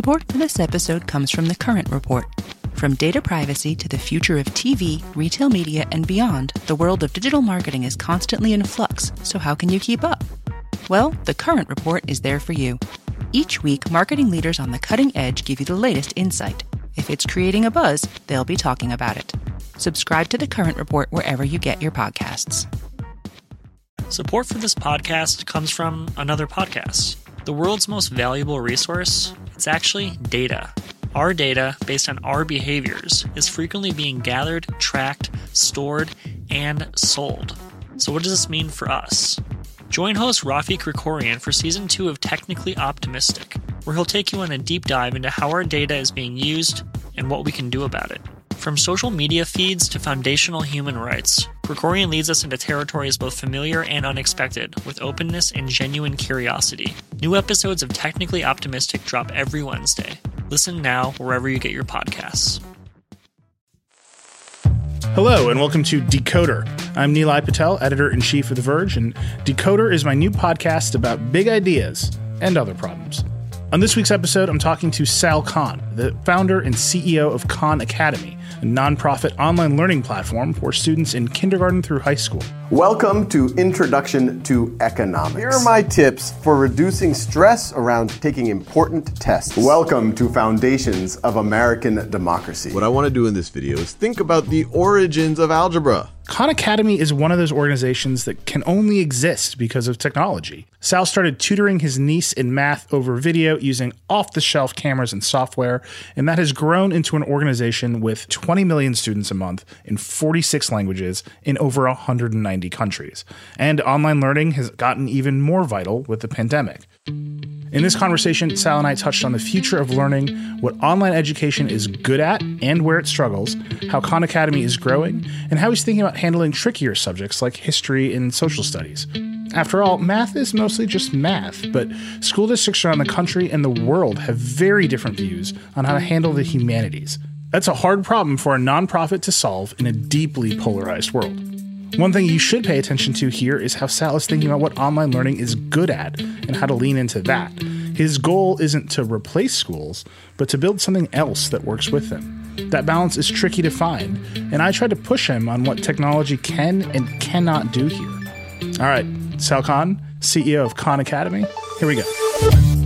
Support for this episode comes from the Current Report. From data privacy to the future of TV, retail media, and beyond, the world of digital marketing is constantly in flux, so how can you keep up? Well, the Current Report is there for you. Each week, marketing leaders on the cutting edge give you the latest insight. If it's creating a buzz, they'll be talking about it. Subscribe to the Current Report wherever you get your podcasts. Support for this podcast comes from another podcast. The world's most valuable resource, it's actually data. Our data, based on our behaviors, is frequently being gathered, tracked, stored, and sold. So, what does this mean for us? Join host Rafi Krikorian for season two of Technically Optimistic, where he'll take you on a deep dive into how our data is being used and what we can do about it. From social media feeds to foundational human rights, Krikorian leads us into territories both familiar and unexpected, with openness and genuine curiosity. New episodes of Technically Optimistic drop every Wednesday. Listen now wherever you get your podcasts. Hello, and welcome to Decoder. I'm Nilay Patel, editor in chief of The Verge, and Decoder is my new podcast about big ideas and other problems. On this week's episode, I'm talking to Sal Khan, the founder and CEO of Khan Academy, a nonprofit online learning platform for students in kindergarten through high school. Welcome to Introduction to Economics. Here are my tips for reducing stress around taking important tests. Welcome to Foundations of American Democracy. What I want to do in this video is think about the origins of algebra. Khan Academy is one of those organizations that can only exist because of technology. Sal started tutoring his niece in math over video using off the shelf cameras and software, and that has grown into an organization with 20 million students a month in 46 languages in over 190 countries. And online learning has gotten even more vital with the pandemic. In this conversation, Sal and I touched on the future of learning, what online education is good at and where it struggles, how Khan Academy is growing, and how he's thinking about handling trickier subjects like history and social studies. After all, math is mostly just math, but school districts around the country and the world have very different views on how to handle the humanities. That's a hard problem for a nonprofit to solve in a deeply polarized world. One thing you should pay attention to here is how Sal is thinking about what online learning is good at and how to lean into that. His goal isn't to replace schools, but to build something else that works with them. That balance is tricky to find, and I try to push him on what technology can and cannot do here. All right, Sal Khan, CEO of Khan Academy, here we go.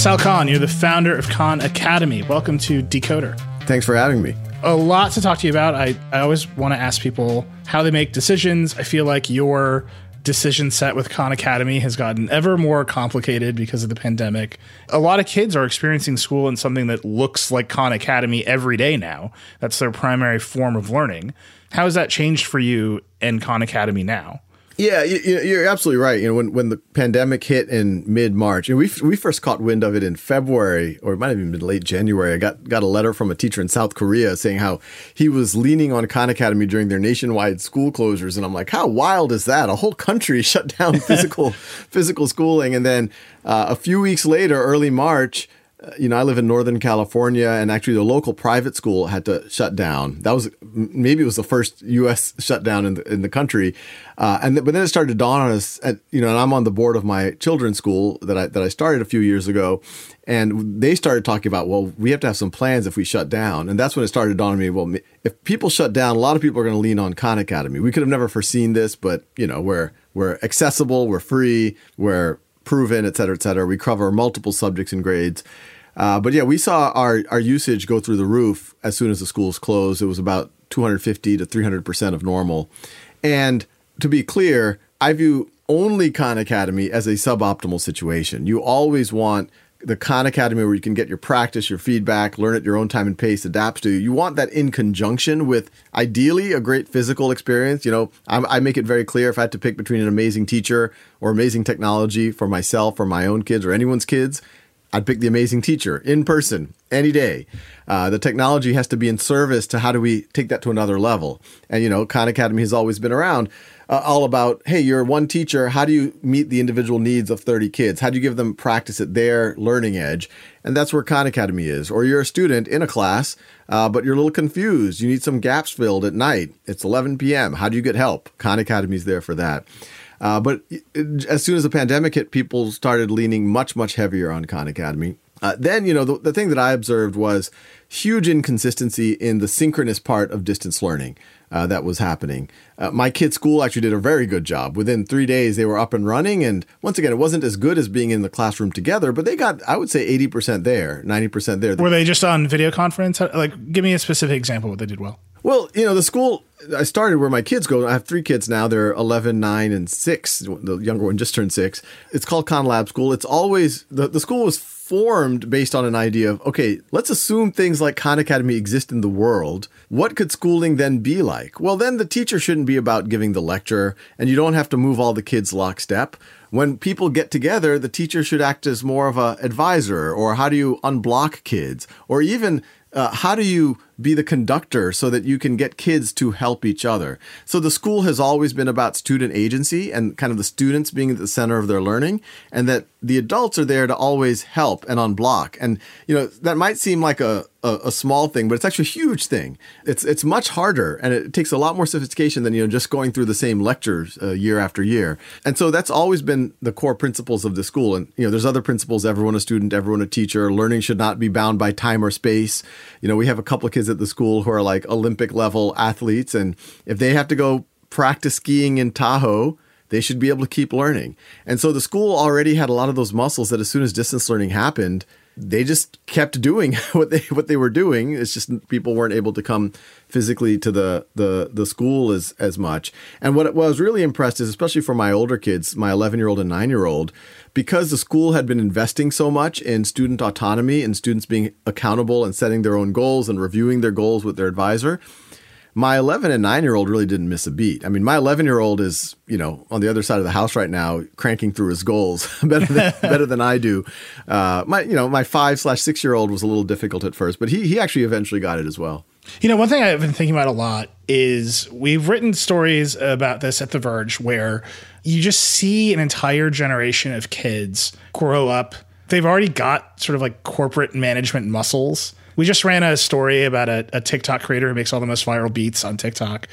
Sal Khan, you're the founder of Khan Academy. Welcome to Decoder. Thanks for having me. A lot to talk to you about. I, I always want to ask people how they make decisions. I feel like your decision set with Khan Academy has gotten ever more complicated because of the pandemic. A lot of kids are experiencing school in something that looks like Khan Academy every day now. That's their primary form of learning. How has that changed for you and Khan Academy now? Yeah, you, are absolutely right. You know, when, when the pandemic hit in mid March, and we we first caught wind of it in February, or it might have even been late January. I got got a letter from a teacher in South Korea saying how he was leaning on Khan Academy during their nationwide school closures, and I'm like, how wild is that? A whole country shut down physical physical schooling, and then uh, a few weeks later, early March you know, I live in Northern California, and actually, the local private school had to shut down. That was maybe it was the first U.S. shutdown in the in the country, uh, and th- but then it started to dawn on us. At, you know, and I'm on the board of my children's school that I that I started a few years ago, and they started talking about, well, we have to have some plans if we shut down, and that's when it started to dawn on me. Well, if people shut down, a lot of people are going to lean on Khan Academy. We could have never foreseen this, but you know, we're we're accessible, we're free, we're proven, et cetera, et cetera. We cover multiple subjects and grades. Uh, but yeah, we saw our, our usage go through the roof as soon as the schools closed. It was about 250 to 300% of normal. And to be clear, I view only Khan Academy as a suboptimal situation. You always want the Khan Academy where you can get your practice, your feedback, learn at your own time and pace, adapts to you. You want that in conjunction with ideally a great physical experience. You know, I, I, make it very clear if I had to pick between an amazing teacher or amazing technology for myself or my own kids or anyone's kids, I'd pick the amazing teacher in person any day. Uh, the technology has to be in service to how do we take that to another level. And, you know, Khan Academy has always been around uh, all about, hey, you're one teacher. How do you meet the individual needs of 30 kids? How do you give them practice at their learning edge? And that's where Khan Academy is. Or you're a student in a class, uh, but you're a little confused. You need some gaps filled at night. It's 11 p.m. How do you get help? Khan Academy is there for that. Uh, but as soon as the pandemic hit, people started leaning much, much heavier on Khan Academy. Uh, then, you know, the, the thing that I observed was huge inconsistency in the synchronous part of distance learning uh, that was happening. Uh, my kid's school actually did a very good job. Within three days, they were up and running. And once again, it wasn't as good as being in the classroom together, but they got, I would say, 80% there, 90% there. Were they just on video conference? Like, give me a specific example what they did well. Well, you know, the school I started where my kids go. I have three kids now. They're 11, 9, and 6. The younger one just turned 6. It's called Khan Lab School. It's always, the, the school was formed based on an idea of, okay, let's assume things like Khan Academy exist in the world. What could schooling then be like? Well, then the teacher shouldn't be about giving the lecture, and you don't have to move all the kids lockstep when people get together, the teacher should act as more of a advisor, or how do you unblock kids, or even uh, how do you be the conductor so that you can get kids to help each other. So the school has always been about student agency and kind of the students being at the center of their learning and that the adults are there to always help and unblock. And you know, that might seem like a, a, a small thing, but it's actually a huge thing. It's it's much harder and it takes a lot more sophistication than you know just going through the same lectures uh, year after year. And so that's always been the core principles of the school. And you know, there's other principles: everyone a student, everyone a teacher. Learning should not be bound by time or space. You know, we have a couple of kids at the school who are like Olympic level athletes. And if they have to go practice skiing in Tahoe, they should be able to keep learning. And so the school already had a lot of those muscles that as soon as distance learning happened, they just kept doing what they what they were doing. It's just people weren't able to come physically to the the the school as as much. And what, what I was really impressed is, especially for my older kids, my 11 year old and nine year old, because the school had been investing so much in student autonomy and students being accountable and setting their own goals and reviewing their goals with their advisor my 11 and 9 year old really didn't miss a beat. I mean, my 11 year old is, you know, on the other side of the house right now, cranking through his goals better than, better than I do. Uh, my, you know, my five slash six year old was a little difficult at first, but he, he actually eventually got it as well. You know, one thing I've been thinking about a lot is we've written stories about this at The Verge where you just see an entire generation of kids grow up. They've already got sort of like corporate management muscles we just ran a story about a, a TikTok creator who makes all the most viral beats on TikTok.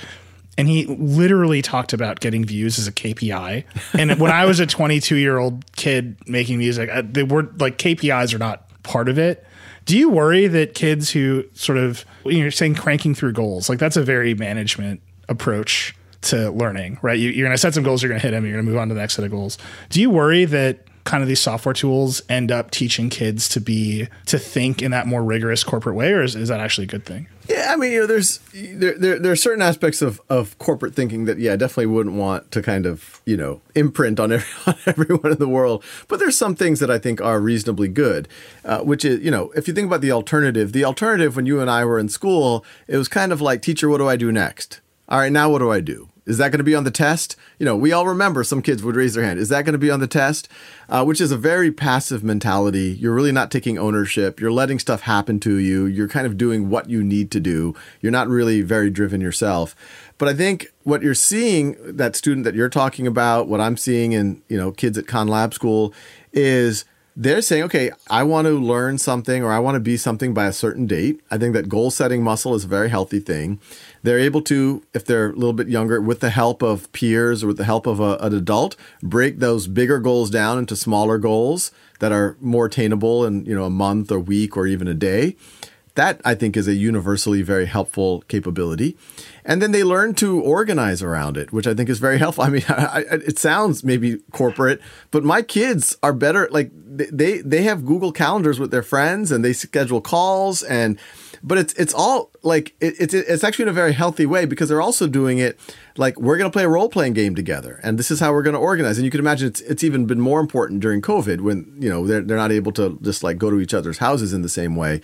And he literally talked about getting views as a KPI. And when I was a 22 year old kid making music, they were like KPIs are not part of it. Do you worry that kids who sort of, you're saying cranking through goals, like that's a very management approach to learning, right? You, are going to set some goals, you're going to hit them, you're going to move on to the next set of goals. Do you worry that kind of these software tools end up teaching kids to be to think in that more rigorous corporate way, or is, is that actually a good thing? Yeah, I mean, you know, there's there, there, there are certain aspects of, of corporate thinking that yeah, definitely wouldn't want to kind of you know imprint on, every, on everyone in the world. But there's some things that I think are reasonably good, uh, which is you know if you think about the alternative, the alternative when you and I were in school, it was kind of like teacher, what do I do next? All right, now what do I do? Is that going to be on the test? You know, we all remember some kids would raise their hand. Is that going to be on the test? Uh, which is a very passive mentality. You're really not taking ownership. You're letting stuff happen to you. You're kind of doing what you need to do. You're not really very driven yourself. But I think what you're seeing, that student that you're talking about, what I'm seeing in, you know, kids at Khan Lab School is – they're saying, okay, I want to learn something or I want to be something by a certain date. I think that goal setting muscle is a very healthy thing. They're able to, if they're a little bit younger, with the help of peers or with the help of a, an adult, break those bigger goals down into smaller goals that are more attainable in you know a month or week or even a day. That I think is a universally very helpful capability. And then they learn to organize around it, which I think is very helpful. I mean, I, I, it sounds maybe corporate, but my kids are better. Like they they have Google calendars with their friends, and they schedule calls and but it's it's all like it, it's it's actually in a very healthy way because they're also doing it like we're going to play a role playing game together and this is how we're going to organize. And you can imagine it's it's even been more important during covid when you know they're, they're not able to just like go to each other's houses in the same way.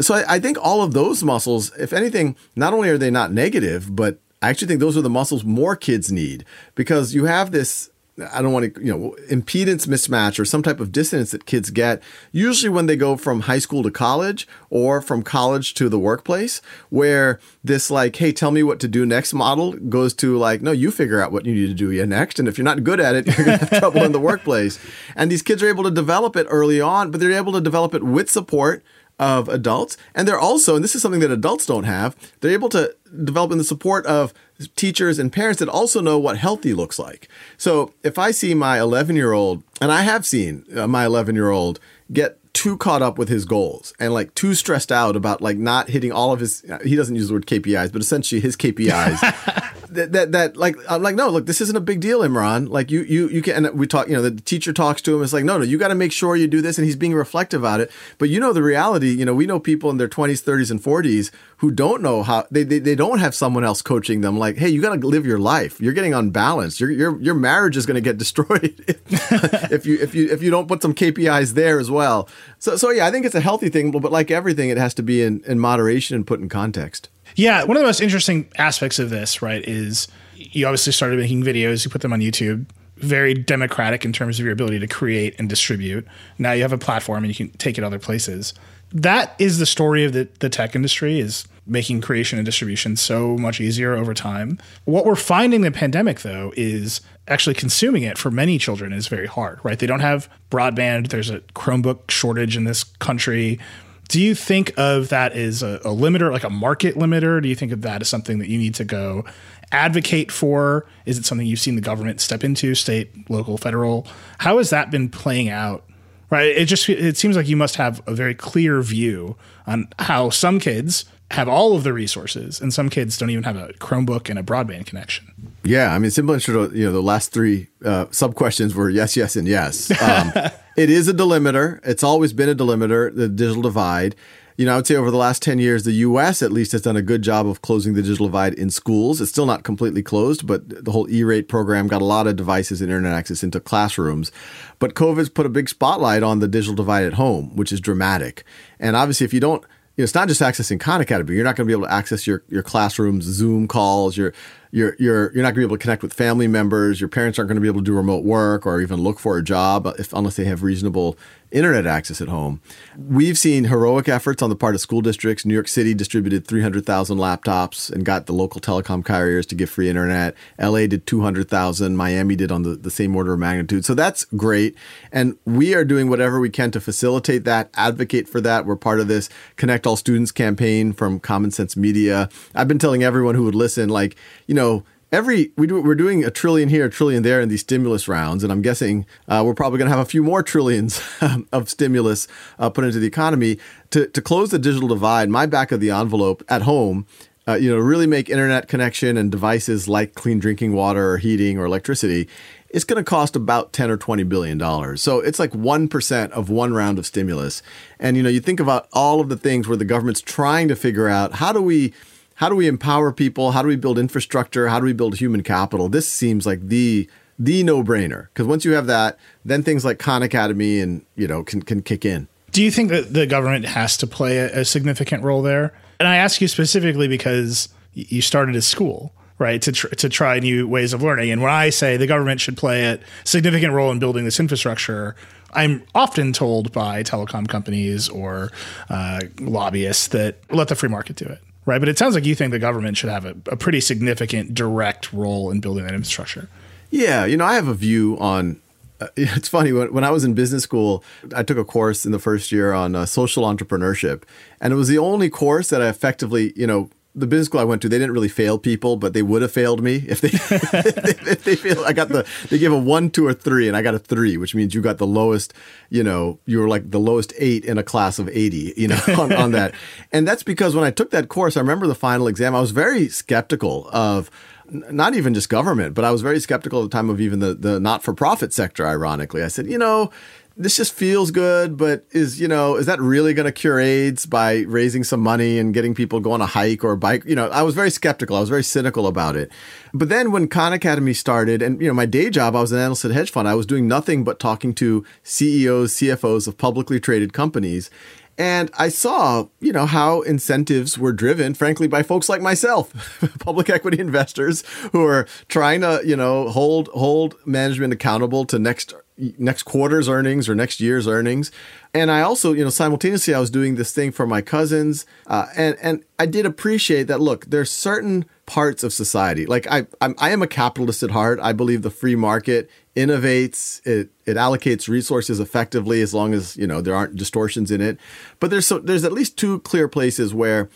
So I, I think all of those muscles if anything not only are they not negative but I actually think those are the muscles more kids need. Because you have this I don't want to, you know, impedance mismatch or some type of dissonance that kids get, usually when they go from high school to college or from college to the workplace, where this, like, hey, tell me what to do next model goes to, like, no, you figure out what you need to do next. And if you're not good at it, you're going to have trouble in the workplace. And these kids are able to develop it early on, but they're able to develop it with support of adults. And they're also, and this is something that adults don't have, they're able to develop in the support of teachers and parents that also know what healthy looks like. So if I see my 11 year old, and I have seen uh, my 11 year old get too caught up with his goals and like too stressed out about like not hitting all of his he doesn't use the word KPIs but essentially his KPIs that, that that like I'm like no look this isn't a big deal Imran. Like you you you can and we talk you know the teacher talks to him. It's like no no you got to make sure you do this and he's being reflective about it. But you know the reality you know we know people in their 20s 30s and 40s who don't know how they they, they don't have someone else coaching them like hey you got to live your life. You're getting unbalanced. Your your your marriage is going to get destroyed if you if you if you don't put some KPIs there as well. So, so yeah, I think it's a healthy thing, but like everything, it has to be in, in moderation and put in context. Yeah, one of the most interesting aspects of this, right, is you obviously started making videos, you put them on YouTube, very democratic in terms of your ability to create and distribute. Now you have a platform and you can take it other places. That is the story of the, the tech industry is making creation and distribution so much easier over time. What we're finding in the pandemic, though, is actually consuming it for many children is very hard, right? They don't have broadband. There's a Chromebook shortage in this country. Do you think of that as a, a limiter, like a market limiter? Do you think of that as something that you need to go advocate for? Is it something you've seen the government step into, state, local, federal? How has that been playing out? Right. It just it seems like you must have a very clear view on how some kids have all of the resources, and some kids don't even have a Chromebook and a broadband connection. Yeah, I mean, simple answer to you know the last three uh, sub questions were yes, yes, and yes. Um, it is a delimiter. It's always been a delimiter. The digital divide. You know, I would say over the last 10 years, the US at least has done a good job of closing the digital divide in schools. It's still not completely closed, but the whole E rate program got a lot of devices and internet access into classrooms. But COVID's put a big spotlight on the digital divide at home, which is dramatic. And obviously, if you don't you know, it's not just accessing Khan Academy. You're not going to be able to access your your classrooms, Zoom calls, your you're you're you're not going to be able to connect with family members. Your parents aren't going to be able to do remote work or even look for a job uh, if unless they have reasonable internet access at home. We've seen heroic efforts on the part of school districts. New York City distributed 300,000 laptops and got the local telecom carriers to give free internet. LA did 200,000. Miami did on the, the same order of magnitude. So that's great. And we are doing whatever we can to facilitate that, advocate for that. We're part of this Connect All Students campaign from Common Sense Media. I've been telling everyone who would listen, like, you know, every we do, we're doing a trillion here, a trillion there in these stimulus rounds, and I'm guessing uh, we're probably going to have a few more trillions of stimulus uh, put into the economy to to close the digital divide. My back of the envelope at home. Uh, you know, really make internet connection and devices like clean drinking water or heating or electricity, it's going to cost about 10 or 20 billion dollars. So it's like 1% of one round of stimulus. And you know, you think about all of the things where the government's trying to figure out how do we how do we empower people? How do we build infrastructure? How do we build human capital? This seems like the the no brainer because once you have that, then things like Khan Academy and you know can can kick in. Do you think that the government has to play a, a significant role there? And I ask you specifically because you started a school, right, to tr- to try new ways of learning. And when I say the government should play a significant role in building this infrastructure, I'm often told by telecom companies or uh, lobbyists that let the free market do it right? But it sounds like you think the government should have a, a pretty significant direct role in building that infrastructure. Yeah, you know, I have a view on uh, it's funny when, when I was in business school, I took a course in the first year on uh, social entrepreneurship, and it was the only course that I effectively, you know, the business school I went to, they didn't really fail people, but they would have failed me if they if they, failed. I got the they gave a one, two, or three, and I got a three, which means you got the lowest. You know, you were like the lowest eight in a class of eighty. You know, on, on that, and that's because when I took that course, I remember the final exam. I was very skeptical of not even just government, but I was very skeptical at the time of even the the not for profit sector. Ironically, I said, you know, this just feels good, but is, you know, is that really going to cure AIDS by raising some money and getting people go on a hike or a bike? You know, I was very skeptical. I was very cynical about it. But then when Khan Academy started, and, you know, my day job, I was an analyst at hedge fund, I was doing nothing but talking to CEOs, CFOs of publicly traded companies. And I saw, you know, how incentives were driven, frankly, by folks like myself, public equity investors who are trying to, you know, hold hold management accountable to next next quarter's earnings or next year's earnings. And I also, you know, simultaneously, I was doing this thing for my cousins, uh, and and I did appreciate that. Look, there's certain parts of society, like I, I'm, I am a capitalist at heart. I believe the free market innovates, it it allocates resources effectively as long as you know there aren't distortions in it. But there's so there's at least two clear places where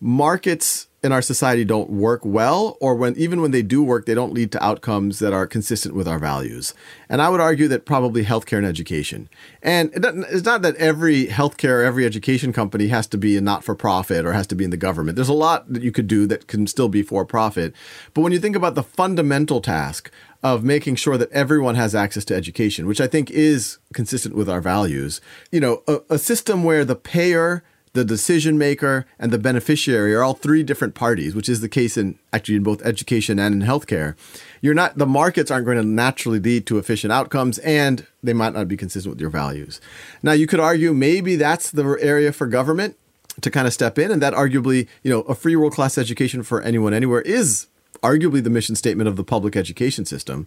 markets in our society don't work well or when even when they do work they don't lead to outcomes that are consistent with our values. And i would argue that probably healthcare and education. And it's not that every healthcare every education company has to be a not-for-profit or has to be in the government. There's a lot that you could do that can still be for profit but when you think about the fundamental task of making sure that everyone has access to education which i think is consistent with our values you know a, a system where the payer the decision maker and the beneficiary are all three different parties, which is the case in actually in both education and in healthcare. You're not the markets aren't going to naturally lead to efficient outcomes and they might not be consistent with your values. Now you could argue maybe that's the area for government to kind of step in and that arguably, you know, a free world class education for anyone anywhere is arguably the mission statement of the public education system.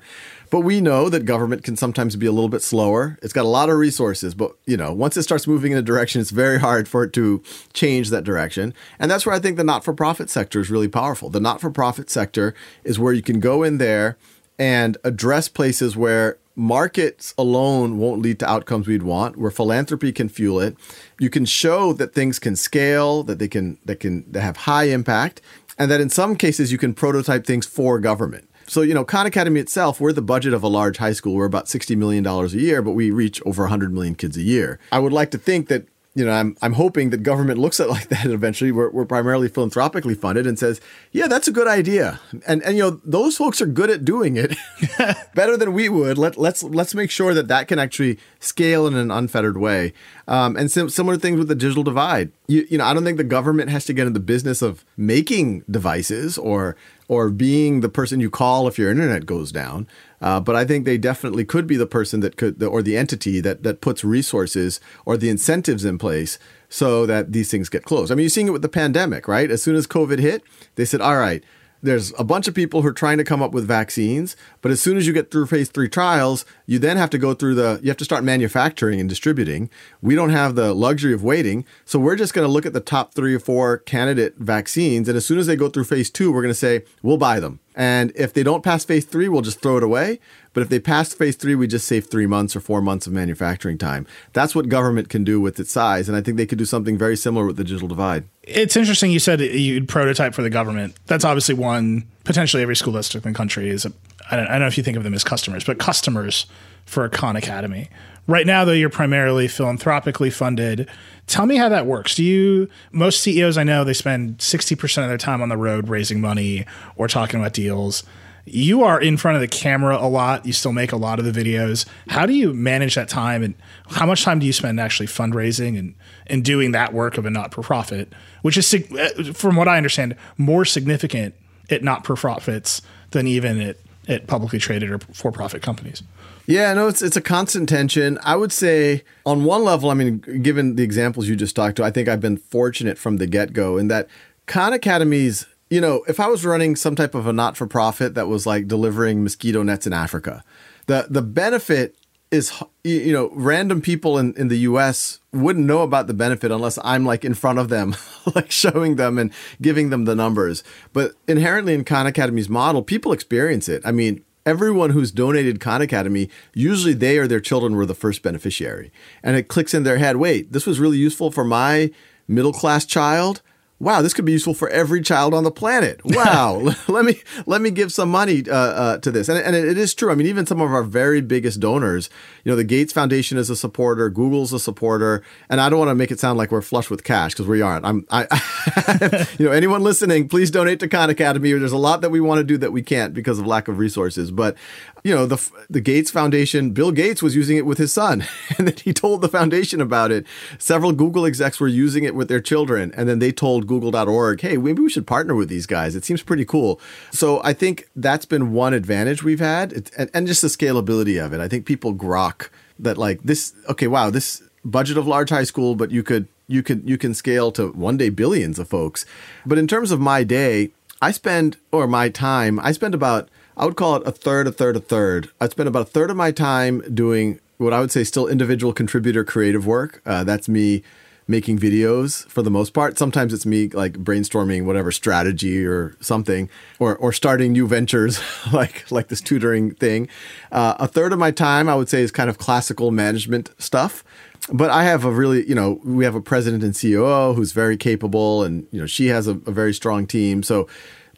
But we know that government can sometimes be a little bit slower. It's got a lot of resources, but you know, once it starts moving in a direction, it's very hard for it to change that direction. And that's where I think the not-for-profit sector is really powerful. The not-for-profit sector is where you can go in there and address places where markets alone won't lead to outcomes we'd want where philanthropy can fuel it you can show that things can scale that they can that can that have high impact and that in some cases you can prototype things for government. So, you know, Khan Academy itself, we're the budget of a large high school. We're about $60 million a year, but we reach over 100 million kids a year. I would like to think that you know, I'm I'm hoping that government looks at like that eventually. We're, we're primarily philanthropically funded and says, yeah, that's a good idea. And and you know, those folks are good at doing it better than we would. Let let's let's make sure that that can actually scale in an unfettered way. Um, and sim- similar things with the digital divide. You, you know, I don't think the government has to get in the business of making devices or or being the person you call if your internet goes down. Uh, but I think they definitely could be the person that could, or the entity that that puts resources or the incentives in place so that these things get closed. I mean, you're seeing it with the pandemic, right? As soon as COVID hit, they said, "All right, there's a bunch of people who are trying to come up with vaccines, but as soon as you get through phase three trials, you then have to go through the, you have to start manufacturing and distributing. We don't have the luxury of waiting. So we're just going to look at the top three or four candidate vaccines. And as soon as they go through phase two, we're going to say, we'll buy them. And if they don't pass phase three, we'll just throw it away. But if they pass phase three, we just save three months or four months of manufacturing time. That's what government can do with its size. And I think they could do something very similar with the digital divide. It's interesting you said you'd prototype for the government. That's obviously one, potentially every school district in the country is, a, I, don't, I don't know if you think of them as customers, but customers for a Khan Academy. Right now, though, you're primarily philanthropically funded. Tell me how that works. Do you, most CEOs I know, they spend 60% of their time on the road raising money or talking about deals you are in front of the camera a lot. You still make a lot of the videos. How do you manage that time, and how much time do you spend actually fundraising and and doing that work of a not for profit, which is, uh, from what I understand, more significant at not for profits than even at at publicly traded or for profit companies. Yeah, no, it's it's a constant tension. I would say on one level, I mean, given the examples you just talked to, I think I've been fortunate from the get go in that Khan Academy's you know, if I was running some type of a not for profit that was like delivering mosquito nets in Africa, the the benefit is you know random people in, in the US wouldn't know about the benefit unless I'm like in front of them like showing them and giving them the numbers. But inherently in Khan Academy's model people experience it. I mean everyone who's donated Khan Academy usually they or their children were the first beneficiary. And it clicks in their head wait this was really useful for my middle class child wow, this could be useful for every child on the planet. Wow, let me let me give some money uh, uh, to this, and, and it, it is true. I mean, even some of our very biggest donors, you know, the Gates Foundation is a supporter, Google's a supporter, and I don't want to make it sound like we're flush with cash because we aren't. I'm, I, you know, anyone listening, please donate to Khan Academy. There's a lot that we want to do that we can't because of lack of resources, but you know, the the Gates Foundation, Bill Gates was using it with his son, and then he told the foundation about it. Several Google execs were using it with their children, and then they told google.org, hey, maybe we should partner with these guys. It seems pretty cool. So I think that's been one advantage we've had, and, and just the scalability of it. I think people grok that like this, okay, wow, this budget of large high school, but you could you can you can scale to one day billions of folks. But in terms of my day, I spend or my time, I spend about I would call it a third, a third, a third. I spend about a third of my time doing what I would say still individual contributor creative work. Uh, that's me making videos for the most part. Sometimes it's me like brainstorming whatever strategy or something, or or starting new ventures like like this tutoring thing. Uh, a third of my time, I would say, is kind of classical management stuff. But I have a really, you know, we have a president and COO who's very capable, and you know, she has a, a very strong team. So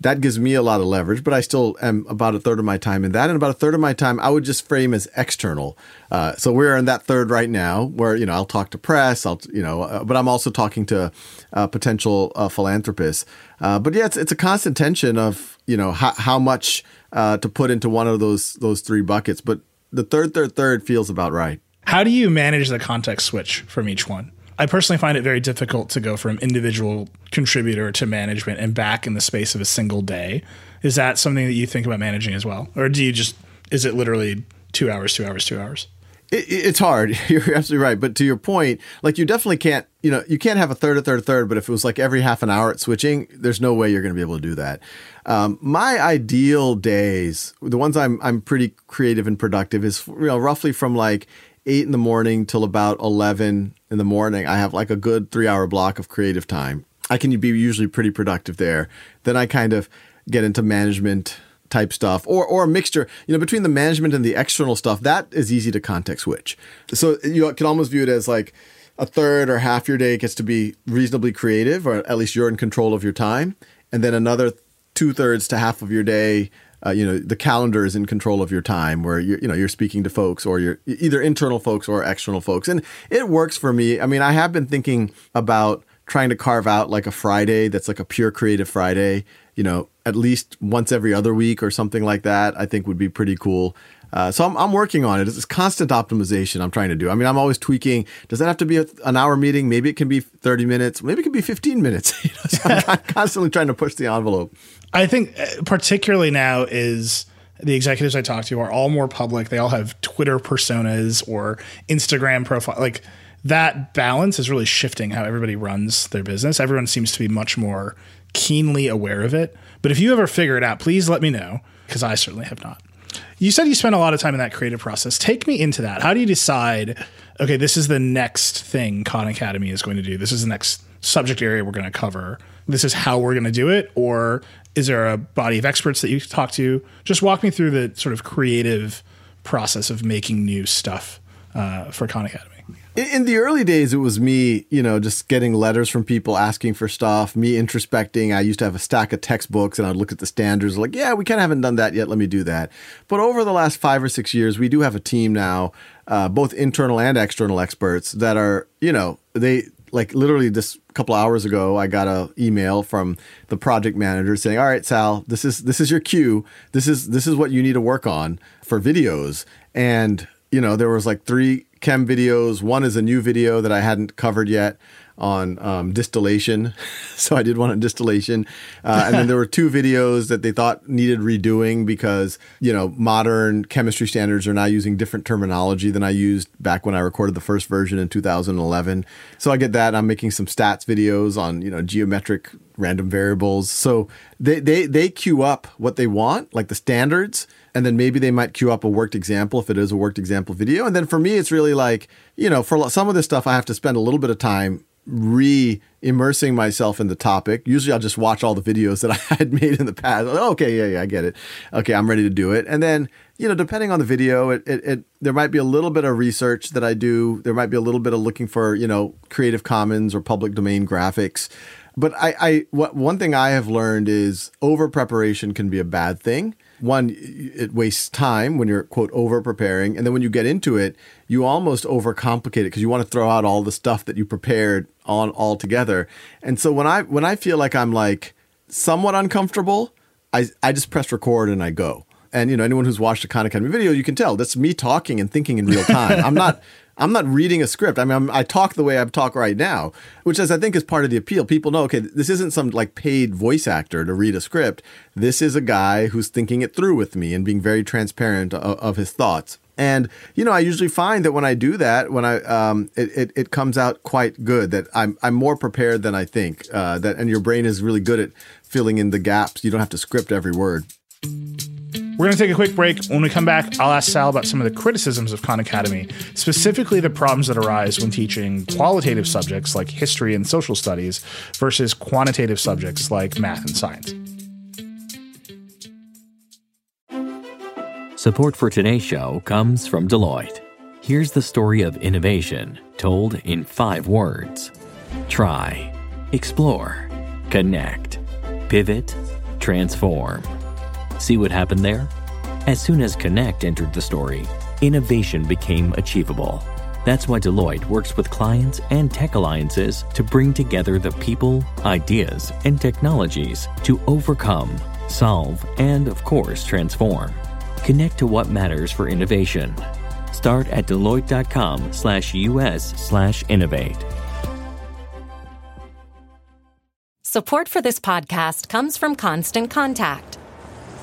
that gives me a lot of leverage, but I still am about a third of my time in that. And about a third of my time, I would just frame as external. Uh, so we're in that third right now where, you know, I'll talk to press, I'll, you know, uh, but I'm also talking to uh, potential uh, philanthropists. Uh, but yeah, it's, it's a constant tension of, you know, how, how much uh, to put into one of those, those three buckets. But the third, third, third feels about right. How do you manage the context switch from each one? I personally find it very difficult to go from individual contributor to management and back in the space of a single day. Is that something that you think about managing as well? Or do you just, is it literally two hours, two hours, two hours? It, it's hard. You're absolutely right. But to your point, like you definitely can't, you know, you can't have a third, a third, a third. But if it was like every half an hour at switching, there's no way you're going to be able to do that. Um, my ideal days, the ones I'm I'm pretty creative and productive, is you know roughly from like eight in the morning till about 11 in the morning, I have like a good three hour block of creative time. I can be usually pretty productive there. Then I kind of get into management type stuff or or a mixture you know between the management and the external stuff that is easy to context switch so you can almost view it as like a third or half your day gets to be reasonably creative or at least you're in control of your time and then another two thirds to half of your day uh, you know the calendar is in control of your time where you're you know you're speaking to folks or you're either internal folks or external folks. And it works for me. I mean i have been thinking about trying to carve out like a friday that's like a pure creative friday you know at least once every other week or something like that i think would be pretty cool uh, so I'm, I'm working on it. It's constant optimization I'm trying to do. I mean, I'm always tweaking. Does that have to be a, an hour meeting? Maybe it can be 30 minutes. Maybe it can be 15 minutes. you know, so I'm constantly trying to push the envelope. I think uh, particularly now is the executives I talk to are all more public. They all have Twitter personas or Instagram profile. Like that balance is really shifting how everybody runs their business. Everyone seems to be much more keenly aware of it. But if you ever figure it out, please let me know because I certainly have not. You said you spent a lot of time in that creative process. Take me into that. How do you decide, okay, this is the next thing Khan Academy is going to do? This is the next subject area we're going to cover. This is how we're going to do it? Or is there a body of experts that you talk to? Just walk me through the sort of creative process of making new stuff uh, for Khan Academy. In the early days, it was me, you know, just getting letters from people asking for stuff, me introspecting. I used to have a stack of textbooks and I'd look at the standards, like, yeah, we kind of haven't done that yet. Let me do that. But over the last five or six years, we do have a team now, uh, both internal and external experts that are, you know, they, like literally just a couple hours ago i got a email from the project manager saying all right sal this is this is your cue this is this is what you need to work on for videos and you know there was like three chem videos one is a new video that i hadn't covered yet on um, distillation. so I did one on distillation. Uh, and then there were two videos that they thought needed redoing because, you know, modern chemistry standards are now using different terminology than I used back when I recorded the first version in 2011. So I get that. I'm making some stats videos on, you know, geometric random variables. So they, they, they queue up what they want, like the standards and then maybe they might queue up a worked example if it is a worked example video. And then for me, it's really like, you know, for some of this stuff, I have to spend a little bit of time re immersing myself in the topic. Usually I'll just watch all the videos that I had made in the past. Okay, yeah, yeah, I get it. Okay, I'm ready to do it. And then, you know, depending on the video, it, it, it, there might be a little bit of research that I do. There might be a little bit of looking for, you know, Creative Commons or public domain graphics. But I, I what one thing I have learned is over preparation can be a bad thing one, it wastes time when you're quote over preparing, and then when you get into it, you almost overcomplicate it because you want to throw out all the stuff that you prepared on all together. And so when I when I feel like I'm like somewhat uncomfortable, I I just press record and I go. And you know, anyone who's watched a Khan Academy video, you can tell that's me talking and thinking in real time. I'm not I'm not reading a script. I mean, I'm, i talk the way I talk right now, which is, I think, is part of the appeal. People know, okay, this isn't some like paid voice actor to read a script. This is a guy who's thinking it through with me and being very transparent of, of his thoughts. And you know, I usually find that when I do that, when I um, it, it, it comes out quite good. That I'm I'm more prepared than I think. Uh, that and your brain is really good at filling in the gaps. You don't have to script every word. We're going to take a quick break. When we come back, I'll ask Sal about some of the criticisms of Khan Academy, specifically the problems that arise when teaching qualitative subjects like history and social studies versus quantitative subjects like math and science. Support for today's show comes from Deloitte. Here's the story of innovation told in five words try, explore, connect, pivot, transform. See what happened there? As soon as Connect entered the story, innovation became achievable. That's why Deloitte works with clients and tech alliances to bring together the people, ideas, and technologies to overcome, solve, and of course, transform. Connect to what matters for innovation. Start at Deloitte.com slash US slash innovate. Support for this podcast comes from Constant Contact.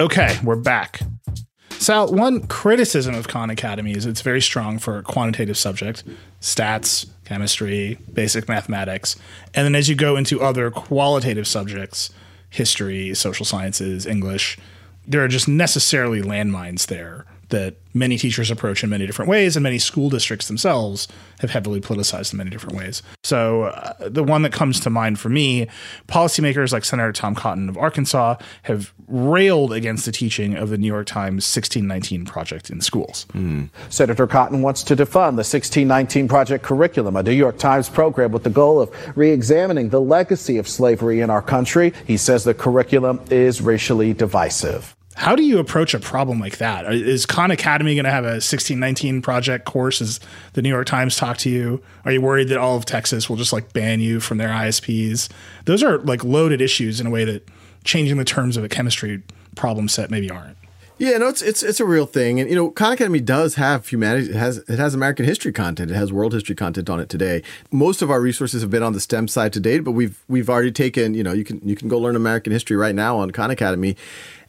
Okay, we're back. Sal, one criticism of Khan Academy is it's very strong for quantitative subject, stats, chemistry, basic mathematics. And then as you go into other qualitative subjects, history, social sciences, English, there are just necessarily landmines there that many teachers approach in many different ways, and many school districts themselves have heavily politicized in many different ways. So, uh, the one that comes to mind for me, policymakers like Senator Tom Cotton of Arkansas have railed against the teaching of the New York Times 1619 Project in schools. Mm. Senator Cotton wants to defund the 1619 Project curriculum, a New York Times program with the goal of re examining the legacy of slavery in our country. He says the curriculum is racially divisive. How do you approach a problem like that? Uh, is Khan Academy going to have a 1619 project course? Is the New York Times talk to you? Are you worried that all of Texas will just like ban you from their ISPs? Those are like loaded issues in a way that changing the terms of a chemistry problem set maybe aren't. Yeah, no, it's it's it's a real thing, and you know, Khan Academy does have humanity. It has it has American history content. It has world history content on it today. Most of our resources have been on the STEM side to date, but we've we've already taken. You know, you can you can go learn American history right now on Khan Academy,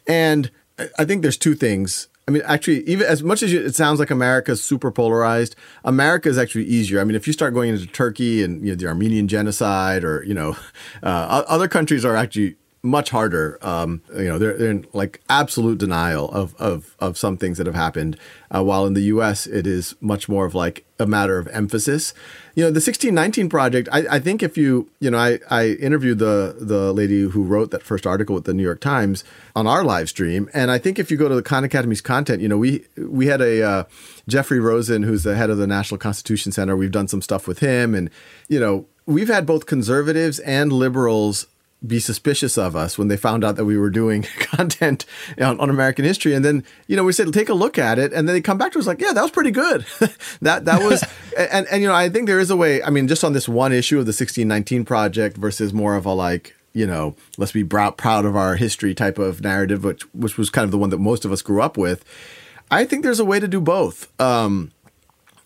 and I think there's two things. I mean, actually, even as much as it sounds like America's super polarized, America is actually easier. I mean, if you start going into Turkey and you know the Armenian genocide, or you know, uh, other countries are actually much harder. Um, you know, they're, they're, in like absolute denial of, of, of some things that have happened. Uh, while in the U.S., it is much more of like a matter of emphasis. You know, the 1619 project, I, I think if you, you know, I, I interviewed the, the lady who wrote that first article with the New York Times on our live stream. And I think if you go to the Khan Academy's content, you know, we, we had a, uh, Jeffrey Rosen, who's the head of the National Constitution Center. We've done some stuff with him. And, you know, we've had both conservatives and liberals be suspicious of us when they found out that we were doing content on, on, American history. And then, you know, we said, take a look at it. And then they come back to us like, yeah, that was pretty good. that, that was, and, and, you know, I think there is a way, I mean, just on this one issue of the 1619 project versus more of a like, you know, let's be proud of our history type of narrative, which, which was kind of the one that most of us grew up with. I think there's a way to do both. Um,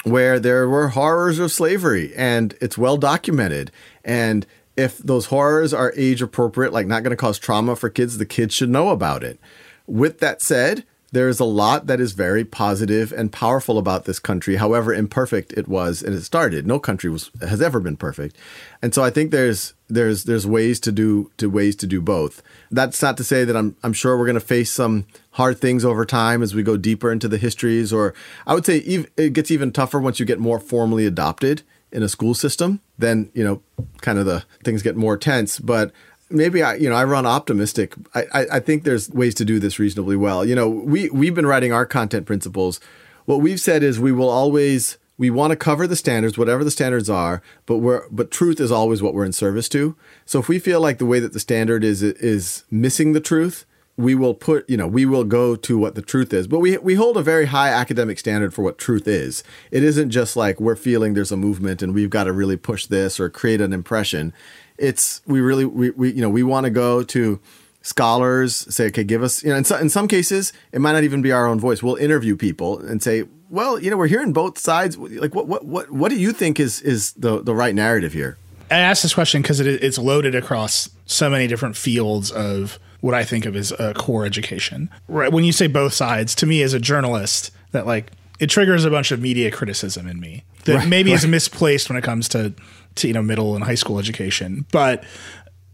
where there were horrors of slavery and it's well documented and if those horrors are age appropriate, like not going to cause trauma for kids, the kids should know about it. With that said, there's a lot that is very positive and powerful about this country, however imperfect it was and it started. No country was has ever been perfect. And so I think there's there's there's ways to do to ways to do both. That's not to say that I'm I'm sure we're going to face some hard things over time as we go deeper into the histories or I would say it gets even tougher once you get more formally adopted in a school system. Then, you know, kind of the things get more tense, but maybe I, you know, I run optimistic. I, I, I, think there's ways to do this reasonably well. You know, we we've been writing our content principles. What we've said is we will always we want to cover the standards, whatever the standards are, but we're but truth is always what we're in service to. So if we feel like the way that the standard is is missing the truth, we will put, you know, we will go to what the truth is. But we we hold a very high academic standard for what truth is. It isn't just like we're feeling there's a movement and we've got to really push this or create an impression it's we really we, we you know we want to go to scholars say okay give us you know in, so, in some cases it might not even be our own voice we'll interview people and say well you know we're hearing both sides like what what what, what do you think is is the the right narrative here i asked this question because it, it's loaded across so many different fields of what i think of as a core education right when you say both sides to me as a journalist that like it triggers a bunch of media criticism in me that right, maybe right. is misplaced when it comes to to you know middle and high school education, but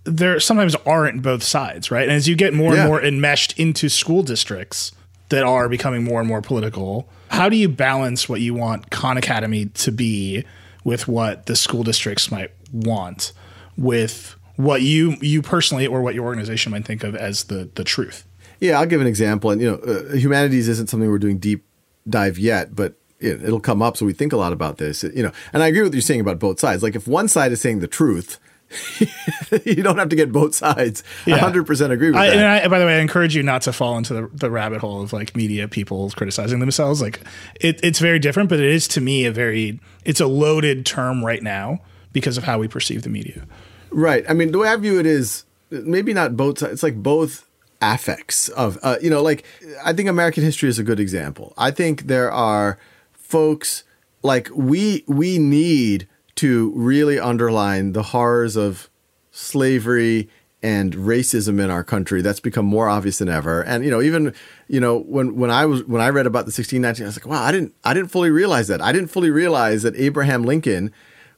there sometimes aren't both sides, right? And as you get more yeah. and more enmeshed into school districts that are becoming more and more political, how do you balance what you want Khan Academy to be with what the school districts might want with what you you personally or what your organization might think of as the the truth? Yeah, I'll give an example. And you know, uh, humanities isn't something we're doing deep dive yet, but it'll come up. So we think a lot about this, you know. And I agree with what you're saying about both sides. Like if one side is saying the truth, you don't have to get both sides. Yeah. 100% agree with I, that. And I, by the way, I encourage you not to fall into the, the rabbit hole of like media people criticizing themselves. Like it, it's very different, but it is to me a very, it's a loaded term right now because of how we perceive the media. Right. I mean, the way I view it is maybe not both. It's like both affects of, uh, you know, like I think American history is a good example. I think there are – folks like we we need to really underline the horrors of slavery and racism in our country that's become more obvious than ever and you know even you know when when i was when i read about the 1619 i was like wow i didn't i didn't fully realize that i didn't fully realize that abraham lincoln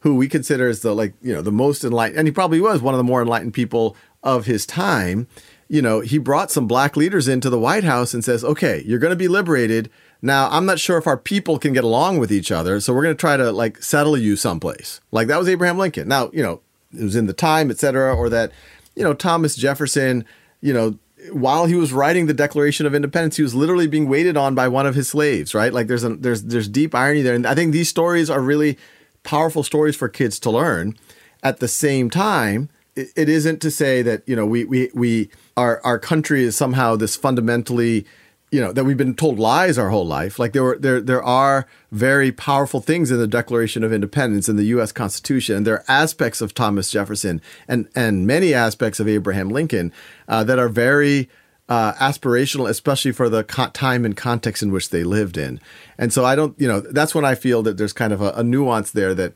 who we consider as the like you know the most enlightened and he probably was one of the more enlightened people of his time you know he brought some black leaders into the white house and says okay you're going to be liberated now, I'm not sure if our people can get along with each other, so we're going to try to like settle you someplace. Like that was Abraham Lincoln. Now, you know, it was in the time, etc., or that, you know, Thomas Jefferson, you know, while he was writing the Declaration of Independence, he was literally being waited on by one of his slaves, right? Like there's a, there's there's deep irony there, and I think these stories are really powerful stories for kids to learn. At the same time, it, it isn't to say that you know we we we our our country is somehow this fundamentally you know that we've been told lies our whole life. Like there were there there are very powerful things in the Declaration of Independence in the U.S. Constitution, there are aspects of Thomas Jefferson and and many aspects of Abraham Lincoln uh, that are very uh, aspirational, especially for the co- time and context in which they lived in. And so I don't, you know, that's when I feel that there's kind of a, a nuance there that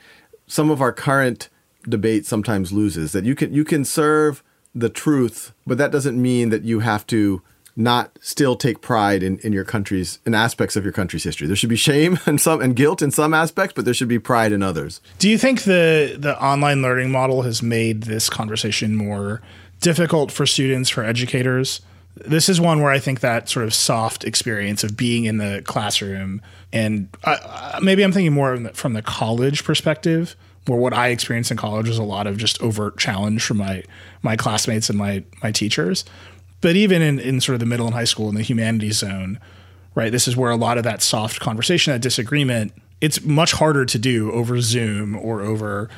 some of our current debate sometimes loses. That you can you can serve the truth, but that doesn't mean that you have to not still take pride in, in your country's in aspects of your country's history. There should be shame and some and guilt in some aspects, but there should be pride in others. Do you think the the online learning model has made this conversation more difficult for students, for educators? This is one where I think that sort of soft experience of being in the classroom, and uh, maybe I'm thinking more from the college perspective, where what I experienced in college was a lot of just overt challenge from my my classmates and my my teachers. But even in, in sort of the middle and high school in the humanities zone, right, this is where a lot of that soft conversation, that disagreement, it's much harder to do over Zoom or over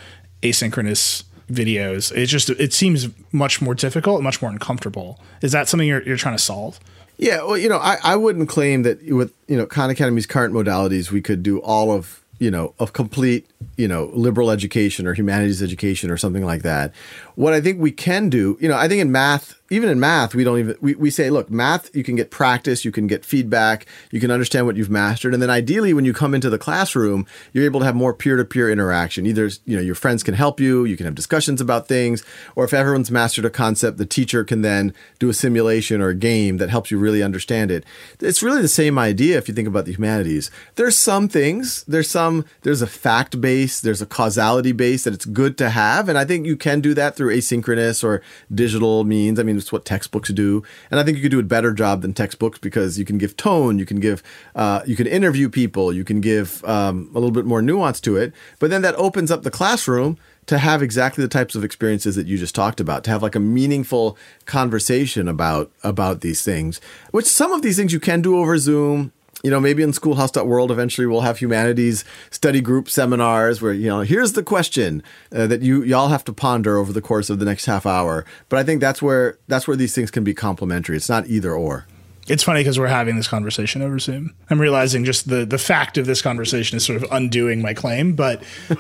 asynchronous videos. It just it seems much more difficult, much more uncomfortable. Is that something you're, you're trying to solve? Yeah, well, you know, I, I wouldn't claim that with you know Khan Academy's current modalities, we could do all of you know of complete you know, liberal education or humanities education or something like that. What I think we can do, you know, I think in math, even in math, we don't even, we, we say, look, math, you can get practice, you can get feedback, you can understand what you've mastered. And then ideally, when you come into the classroom, you're able to have more peer to peer interaction. Either, you know, your friends can help you, you can have discussions about things, or if everyone's mastered a concept, the teacher can then do a simulation or a game that helps you really understand it. It's really the same idea if you think about the humanities. There's some things, there's some, there's a fact base, there's a causality base that it's good to have. And I think you can do that through asynchronous or digital means. I mean, it's what textbooks do, and I think you could do a better job than textbooks because you can give tone, you can give, uh, you can interview people, you can give um, a little bit more nuance to it. But then that opens up the classroom to have exactly the types of experiences that you just talked about to have like a meaningful conversation about about these things which some of these things you can do over zoom you know, maybe in schoolhouse.world eventually we'll have humanities study group seminars where, you know, here's the question uh, that you y'all have to ponder over the course of the next half hour. But I think that's where that's where these things can be complementary. It's not either or. It's funny because we're having this conversation over Zoom. I'm realizing just the the fact of this conversation is sort of undoing my claim, but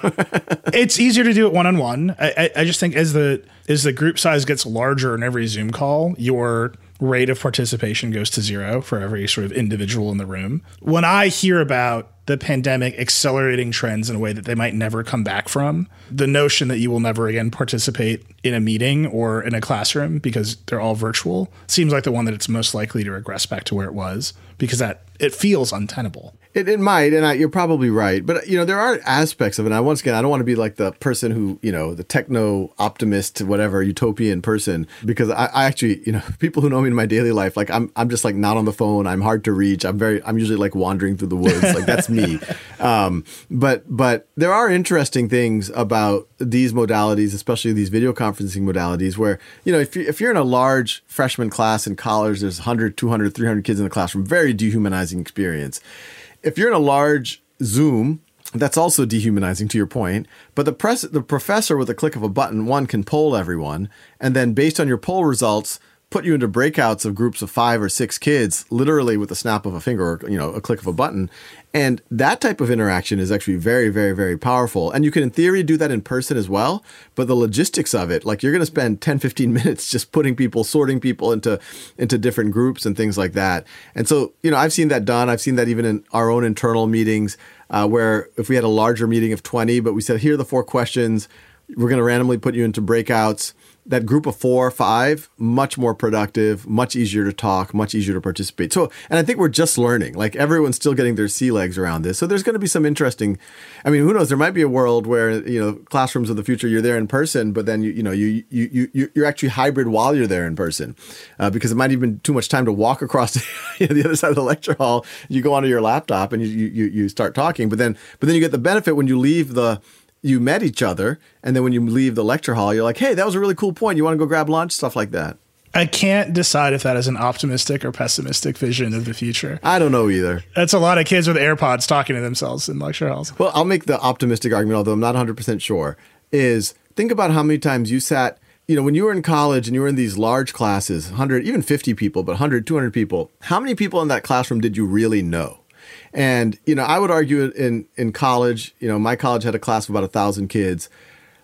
it's easier to do it one on one. I I just think as the as the group size gets larger in every Zoom call, your rate of participation goes to zero for every sort of individual in the room. When I hear about the pandemic accelerating trends in a way that they might never come back from, the notion that you will never again participate in a meeting or in a classroom because they're all virtual seems like the one that it's most likely to regress back to where it was because that it feels untenable. It, it might, and I, you're probably right. But you know, there are aspects of it. And I once again, I don't want to be like the person who, you know, the techno optimist, whatever utopian person, because I, I, actually, you know, people who know me in my daily life, like I'm, I'm just like not on the phone. I'm hard to reach. I'm very, I'm usually like wandering through the woods. like that's me. Um, but, but there are interesting things about these modalities, especially these video conferencing modalities, where you know, if you, if you're in a large freshman class in college, there's 100, 200, 300 kids in the classroom, very dehumanizing experience if you're in a large Zoom, that's also dehumanizing to your point. But the press, the professor with a click of a button, one can poll everyone, and then based on your poll results, put you into breakouts of groups of five or six kids, literally with a snap of a finger or you know a click of a button. And that type of interaction is actually very, very, very powerful. And you can, in theory, do that in person as well. But the logistics of it, like you're going to spend 10, 15 minutes just putting people, sorting people into, into different groups and things like that. And so, you know, I've seen that done. I've seen that even in our own internal meetings uh, where if we had a larger meeting of 20, but we said, here are the four questions, we're going to randomly put you into breakouts that group of four or five much more productive much easier to talk much easier to participate. So and i think we're just learning. Like everyone's still getting their sea legs around this. So there's going to be some interesting i mean who knows? There might be a world where you know classrooms of the future you're there in person but then you you know you you, you you're actually hybrid while you're there in person uh, because it might even too much time to walk across the other side of the lecture hall. You go onto your laptop and you you, you start talking but then but then you get the benefit when you leave the you met each other, and then when you leave the lecture hall, you're like, "Hey, that was a really cool point. You want to go grab lunch?" Stuff like that. I can't decide if that is an optimistic or pessimistic vision of the future. I don't know either. That's a lot of kids with AirPods talking to themselves in lecture halls. Well, I'll make the optimistic argument, although I'm not 100% sure, is think about how many times you sat, you know, when you were in college and you were in these large classes, 100, even 50 people, but 100, 200 people, how many people in that classroom did you really know? And you know, I would argue in in college, you know, my college had a class of about a thousand kids.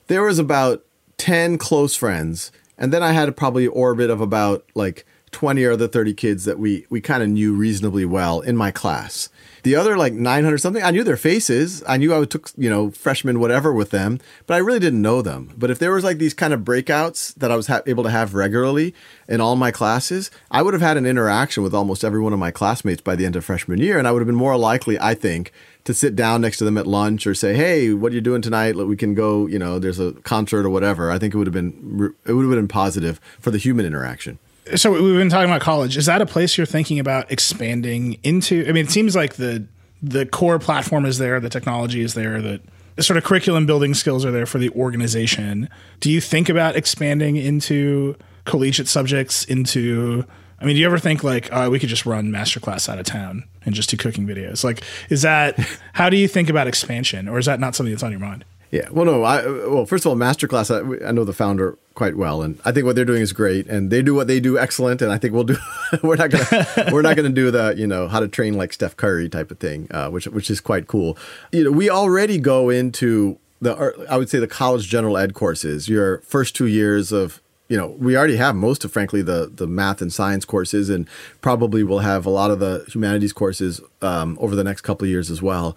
There was about ten close friends, and then I had a probably orbit of about like 20 or the 30 kids that we we kind of knew reasonably well in my class. The other like 900 something, I knew their faces. I knew I took, you know, freshman whatever with them, but I really didn't know them. But if there was like these kind of breakouts that I was ha- able to have regularly in all my classes, I would have had an interaction with almost every one of my classmates by the end of freshman year and I would have been more likely, I think, to sit down next to them at lunch or say, "Hey, what are you doing tonight? We can go, you know, there's a concert or whatever." I think it would have been it would have been positive for the human interaction so we've been talking about college. Is that a place you're thinking about expanding into? I mean, it seems like the the core platform is there, the technology is there, the, the sort of curriculum building skills are there for the organization. Do you think about expanding into collegiate subjects? Into I mean, do you ever think like uh, we could just run masterclass out of town and just do cooking videos? Like, is that how do you think about expansion, or is that not something that's on your mind? Yeah. Well, no. I well, first of all, Masterclass. I, I know the founder quite well, and I think what they're doing is great, and they do what they do excellent. And I think we'll do. we're not gonna we're not gonna do the you know how to train like Steph Curry type of thing, uh, which which is quite cool. You know, we already go into the I would say the college general ed courses. Your first two years of you know, we already have most of, frankly, the the math and science courses, and probably will have a lot of the humanities courses um, over the next couple of years as well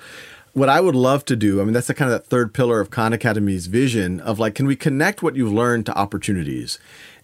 what I would love to do, I mean, that's the kind of that third pillar of Khan Academy's vision of like, can we connect what you've learned to opportunities?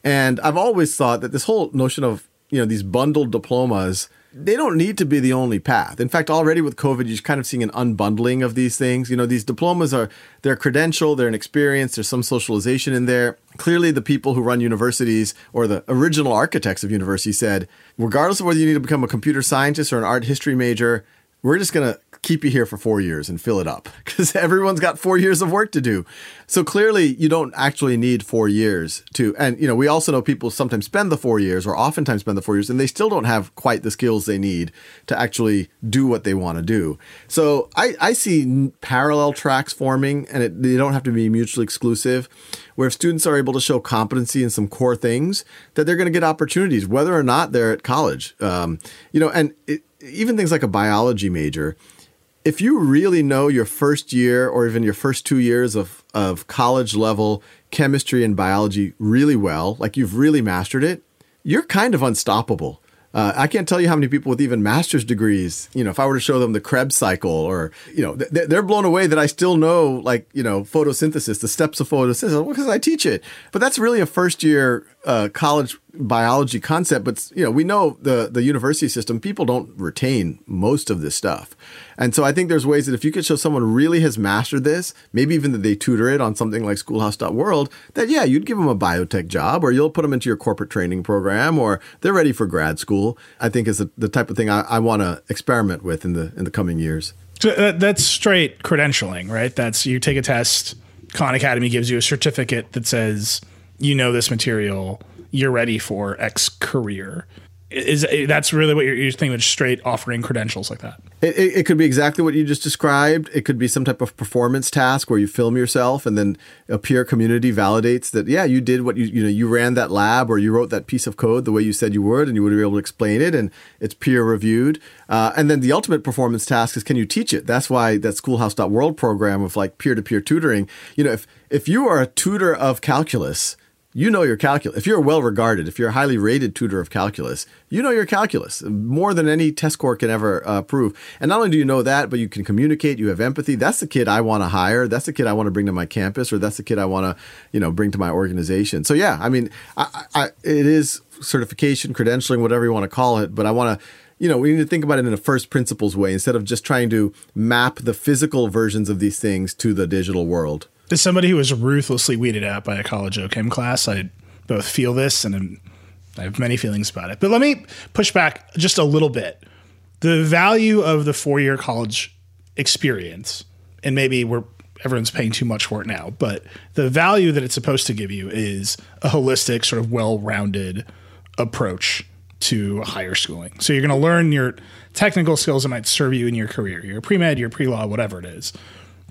And I've always thought that this whole notion of, you know, these bundled diplomas, they don't need to be the only path. In fact, already with COVID, you're kind of seeing an unbundling of these things. You know, these diplomas are, they're credential, they're an experience, there's some socialization in there. Clearly, the people who run universities or the original architects of universities said, regardless of whether you need to become a computer scientist or an art history major, we're just going to keep you here for four years and fill it up because everyone's got four years of work to do. So clearly, you don't actually need four years to. And you know, we also know people sometimes spend the four years, or oftentimes spend the four years, and they still don't have quite the skills they need to actually do what they want to do. So I, I see parallel tracks forming, and it, they don't have to be mutually exclusive. Where if students are able to show competency in some core things, that they're going to get opportunities, whether or not they're at college. Um, you know, and it, even things like a biology major if you really know your first year or even your first two years of, of college level chemistry and biology really well, like you've really mastered it, you're kind of unstoppable. Uh, I can't tell you how many people with even master's degrees, you know, if I were to show them the Krebs cycle or, you know, th- they're blown away that I still know like, you know, photosynthesis, the steps of photosynthesis, because I teach it. But that's really a first year uh, college biology concept. But, you know, we know the, the university system, people don't retain most of this stuff. And so I think there's ways that if you could show someone really has mastered this, maybe even that they tutor it on something like schoolhouse.world, that yeah, you'd give them a biotech job or you'll put them into your corporate training program or they're ready for grad school. I think is the, the type of thing I, I want to experiment with in the in the coming years. So uh, that's straight credentialing, right? That's you take a test, Khan Academy gives you a certificate that says you know this material, you're ready for X career. Is that's really what you're, you're thinking straight offering credentials like that? It, it, it, could be exactly what you just described. It could be some type of performance task where you film yourself and then a peer community validates that yeah you did what you you know you ran that lab or you wrote that piece of code the way you said you would and you would be able to explain it and it's peer reviewed. Uh, and then the ultimate performance task is can you teach it? That's why that schoolhouse.world program of like peer-to-peer tutoring you know if if you are a tutor of calculus you know your calculus. If you're well regarded, if you're a highly rated tutor of calculus, you know your calculus more than any test score can ever uh, prove. And not only do you know that, but you can communicate. You have empathy. That's the kid I want to hire. That's the kid I want to bring to my campus, or that's the kid I want to, you know, bring to my organization. So yeah, I mean, I, I, it is certification, credentialing, whatever you want to call it. But I want to you know, we need to think about it in a first principles way instead of just trying to map the physical versions of these things to the digital world. As somebody who was ruthlessly weeded out by a college OChem class, I both feel this and I have many feelings about it. But let me push back just a little bit. The value of the four year college experience, and maybe we're everyone's paying too much for it now, but the value that it's supposed to give you is a holistic, sort of well rounded approach to higher schooling. So you're going to learn your technical skills that might serve you in your career, your pre med, your pre law, whatever it is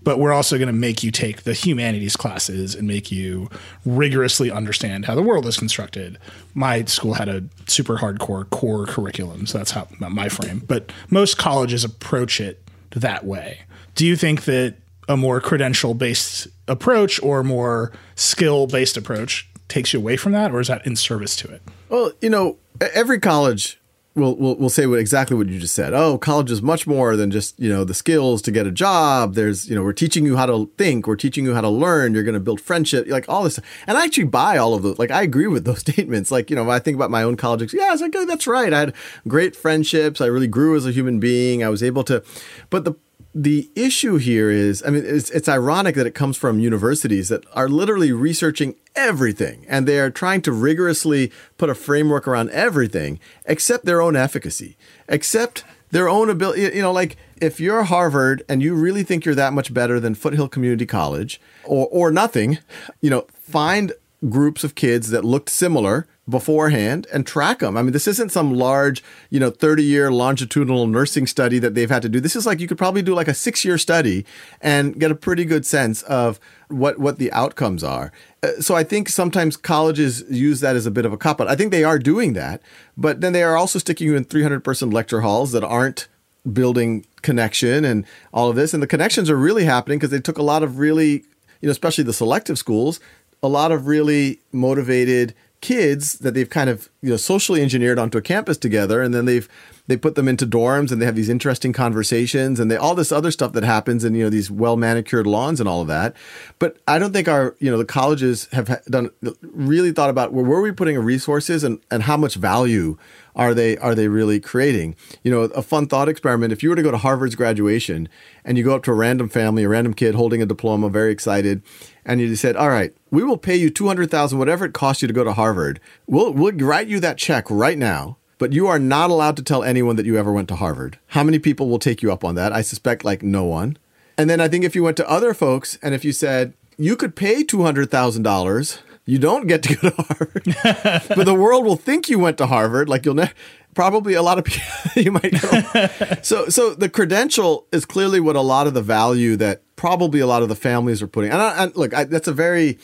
but we're also going to make you take the humanities classes and make you rigorously understand how the world is constructed. My school had a super hardcore core curriculum, so that's how my frame. But most colleges approach it that way. Do you think that a more credential based approach or more skill based approach takes you away from that, or is that in service to it? Well, you know, every college we'll, we'll, we'll say what, exactly what you just said. Oh, college is much more than just, you know, the skills to get a job. There's, you know, we're teaching you how to think. We're teaching you how to learn. You're going to build friendship, like all this. And I actually buy all of those. Like, I agree with those statements. Like, you know, I think about my own college, yeah, it's like, oh, that's right. I had great friendships. I really grew as a human being. I was able to, but the, the issue here is, I mean, it's, it's ironic that it comes from universities that are literally researching everything and they are trying to rigorously put a framework around everything except their own efficacy, except their own ability. You know, like if you're Harvard and you really think you're that much better than Foothill Community College or, or nothing, you know, find groups of kids that looked similar beforehand and track them. I mean, this isn't some large, you know, 30 year longitudinal nursing study that they've had to do. This is like you could probably do like a six year study and get a pretty good sense of what, what the outcomes are. Uh, so I think sometimes colleges use that as a bit of a cop out. I think they are doing that, but then they are also sticking you in 300 person lecture halls that aren't building connection and all of this. And the connections are really happening because they took a lot of really, you know, especially the selective schools, a lot of really motivated kids that they've kind of you know socially engineered onto a campus together and then they've they put them into dorms and they have these interesting conversations and they all this other stuff that happens and you know these well manicured lawns and all of that. But i don't think our you know the colleges have done really thought about where were we putting our resources and and how much value are they are they really creating? You know a fun thought experiment if you were to go to harvard's graduation and you go up to a random family a random kid holding a diploma very excited and you said all right we will pay you 200000 whatever it costs you to go to harvard we'll, we'll write you that check right now but you are not allowed to tell anyone that you ever went to Harvard. How many people will take you up on that? I suspect like no one. And then I think if you went to other folks and if you said, you could pay $200,000, you don't get to go to Harvard, but the world will think you went to Harvard. Like you'll ne- probably a lot of people you might go. so, so the credential is clearly what a lot of the value that probably a lot of the families are putting. And, I, and look, I, that's a very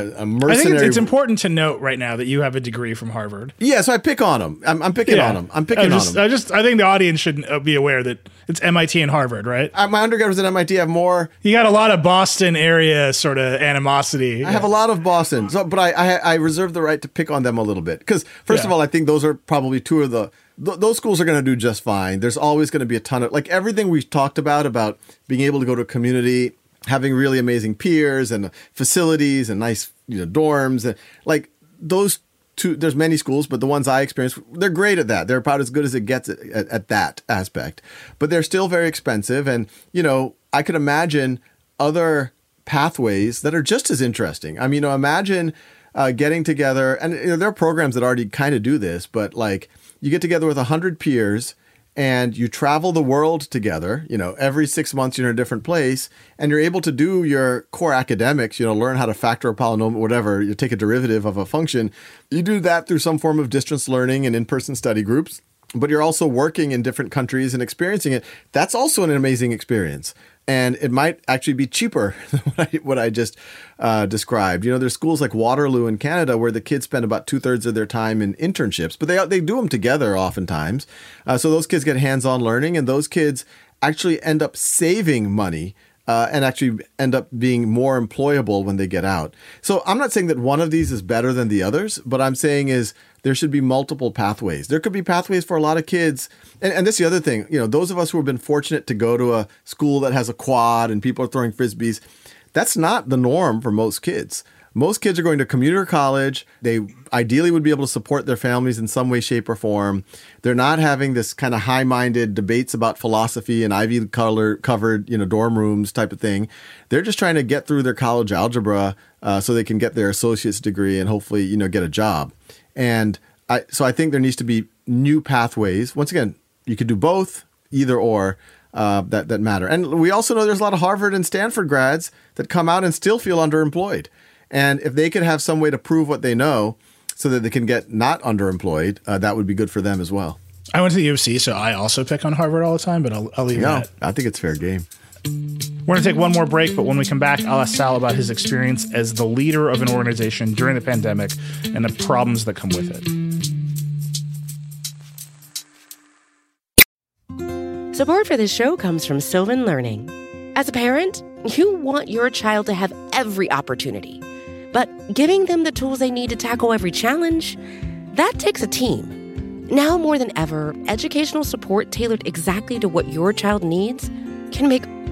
a, a mercenary. I think it's, important to note right now that you have a degree from Harvard. Yeah, so I pick on them. I'm, I'm picking yeah. on them. I'm picking just, on them. I just, I think the audience should uh, be aware that it's MIT and Harvard, right? Uh, my undergrad was at MIT. I have more. You got a lot of Boston area sort of animosity. I have a lot of Boston, so but I, I, I reserve the right to pick on them a little bit because first yeah. of all, I think those are probably two of the th- those schools are going to do just fine. There's always going to be a ton of like everything we've talked about about being able to go to a community having really amazing peers and facilities and nice you know dorms and like those two there's many schools but the ones i experienced they're great at that. They're about as good as it gets at, at, at, that aspect. But they're still very expensive and you know i could imagine other pathways that are just as interesting. I mean you know imagine uh, getting together and you know, there are programs that already kind of do this but like you get together with 100 peers and you travel the world together, you know, every six months you're in a different place and you're able to do your core academics, you know, learn how to factor a polynomial, whatever, you take a derivative of a function. You do that through some form of distance learning and in person study groups, but you're also working in different countries and experiencing it. That's also an amazing experience and it might actually be cheaper than what I, what I just uh, described. You know, there's schools like Waterloo in Canada where the kids spend about two thirds of their time in internships, but they they do them together oftentimes. Uh, so those kids get hands-on learning, and those kids actually end up saving money. Uh, and actually end up being more employable when they get out. So I'm not saying that one of these is better than the others, but I'm saying is there should be multiple pathways. There could be pathways for a lot of kids. And, and this is the other thing, you know, those of us who have been fortunate to go to a school that has a quad and people are throwing frisbees, that's not the norm for most kids. Most kids are going to commuter college. They ideally would be able to support their families in some way, shape, or form. They're not having this kind of high-minded debates about philosophy and ivy color covered, you know, dorm rooms type of thing. They're just trying to get through their college algebra uh, so they can get their associate's degree and hopefully, you know, get a job. And I, so I think there needs to be new pathways. Once again, you could do both, either or. Uh, that that matter, and we also know there's a lot of Harvard and Stanford grads that come out and still feel underemployed. And if they could have some way to prove what they know, so that they can get not underemployed, uh, that would be good for them as well. I went to the U of C, so I also pick on Harvard all the time, but I'll, I'll leave yeah, that. I think it's fair game. We're going to take one more break, but when we come back, I'll ask Sal about his experience as the leader of an organization during the pandemic and the problems that come with it. Support for this show comes from Sylvan Learning. As a parent, you want your child to have every opportunity, but giving them the tools they need to tackle every challenge, that takes a team. Now more than ever, educational support tailored exactly to what your child needs can make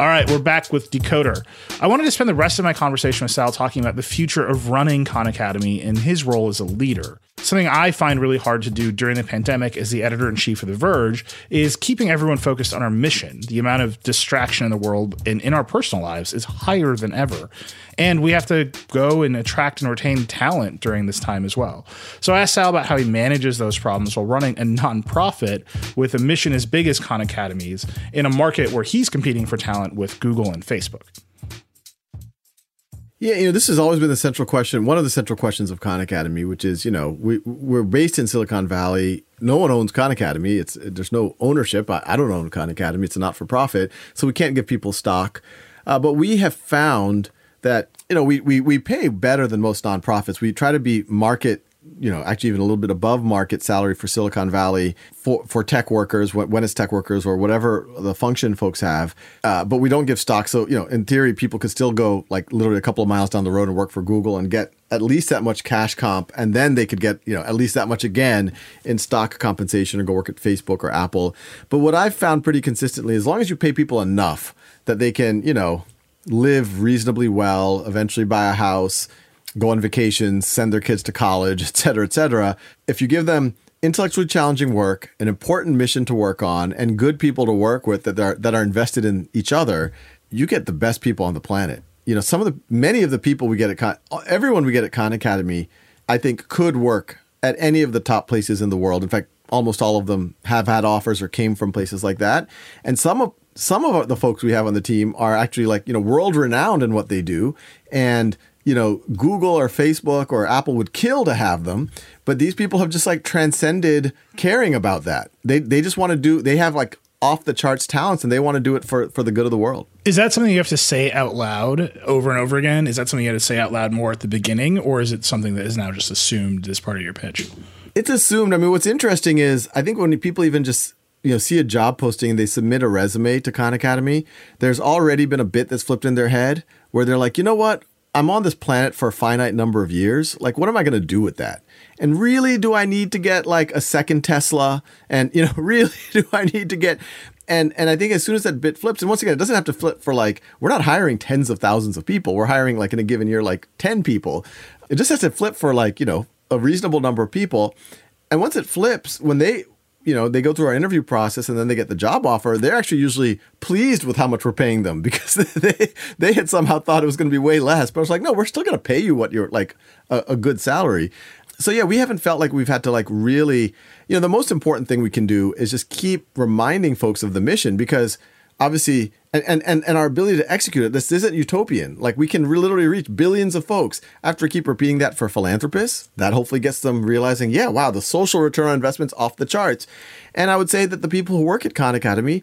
All right, we're back with Decoder. I wanted to spend the rest of my conversation with Sal talking about the future of running Khan Academy and his role as a leader. Something I find really hard to do during the pandemic as the editor in chief of The Verge is keeping everyone focused on our mission. The amount of distraction in the world and in our personal lives is higher than ever. And we have to go and attract and retain talent during this time as well. So I asked Sal about how he manages those problems while running a nonprofit with a mission as big as Khan Academies in a market where he's competing for talent with Google and Facebook. Yeah, you know, this has always been the central question, one of the central questions of Khan Academy, which is, you know, we we're based in Silicon Valley. No one owns Khan Academy. It's there's no ownership. I, I don't own Khan Academy. It's a not for profit, so we can't give people stock. Uh, but we have found that you know we, we we pay better than most nonprofits. We try to be market you know, actually even a little bit above market salary for Silicon Valley for, for tech workers, when it's tech workers or whatever the function folks have. Uh, but we don't give stock. So, you know, in theory, people could still go like literally a couple of miles down the road and work for Google and get at least that much cash comp. And then they could get, you know, at least that much again in stock compensation or go work at Facebook or Apple. But what I've found pretty consistently, as long as you pay people enough that they can, you know, live reasonably well, eventually buy a house, go on vacations, send their kids to college, et cetera, et cetera. If you give them intellectually challenging work, an important mission to work on, and good people to work with that are that are invested in each other, you get the best people on the planet. You know, some of the many of the people we get at Khan, everyone we get at Khan Academy, I think could work at any of the top places in the world. In fact, almost all of them have had offers or came from places like that. And some of some of the folks we have on the team are actually like, you know, world renowned in what they do and you know, Google or Facebook or Apple would kill to have them, but these people have just like transcended caring about that. They they just want to do they have like off the charts talents and they want to do it for for the good of the world. Is that something you have to say out loud over and over again? Is that something you have to say out loud more at the beginning or is it something that is now just assumed as part of your pitch? It's assumed. I mean, what's interesting is I think when people even just you know see a job posting and they submit a resume to Khan Academy, there's already been a bit that's flipped in their head where they're like, "You know what? I'm on this planet for a finite number of years. Like, what am I going to do with that? And really, do I need to get like a second Tesla? And, you know, really, do I need to get. And, and I think as soon as that bit flips, and once again, it doesn't have to flip for like, we're not hiring tens of thousands of people. We're hiring like in a given year, like 10 people. It just has to flip for like, you know, a reasonable number of people. And once it flips, when they, you know, they go through our interview process and then they get the job offer, they're actually usually pleased with how much we're paying them because they they had somehow thought it was going to be way less. But I was like, no, we're still going to pay you what you're like a, a good salary. So yeah, we haven't felt like we've had to like really, you know, the most important thing we can do is just keep reminding folks of the mission because obviously and, and, and, and our ability to execute it this isn't utopian. Like we can literally reach billions of folks after keep repeating that for philanthropists. That hopefully gets them realizing yeah wow the social return on investments off the charts. And i would say that the people who work at khan academy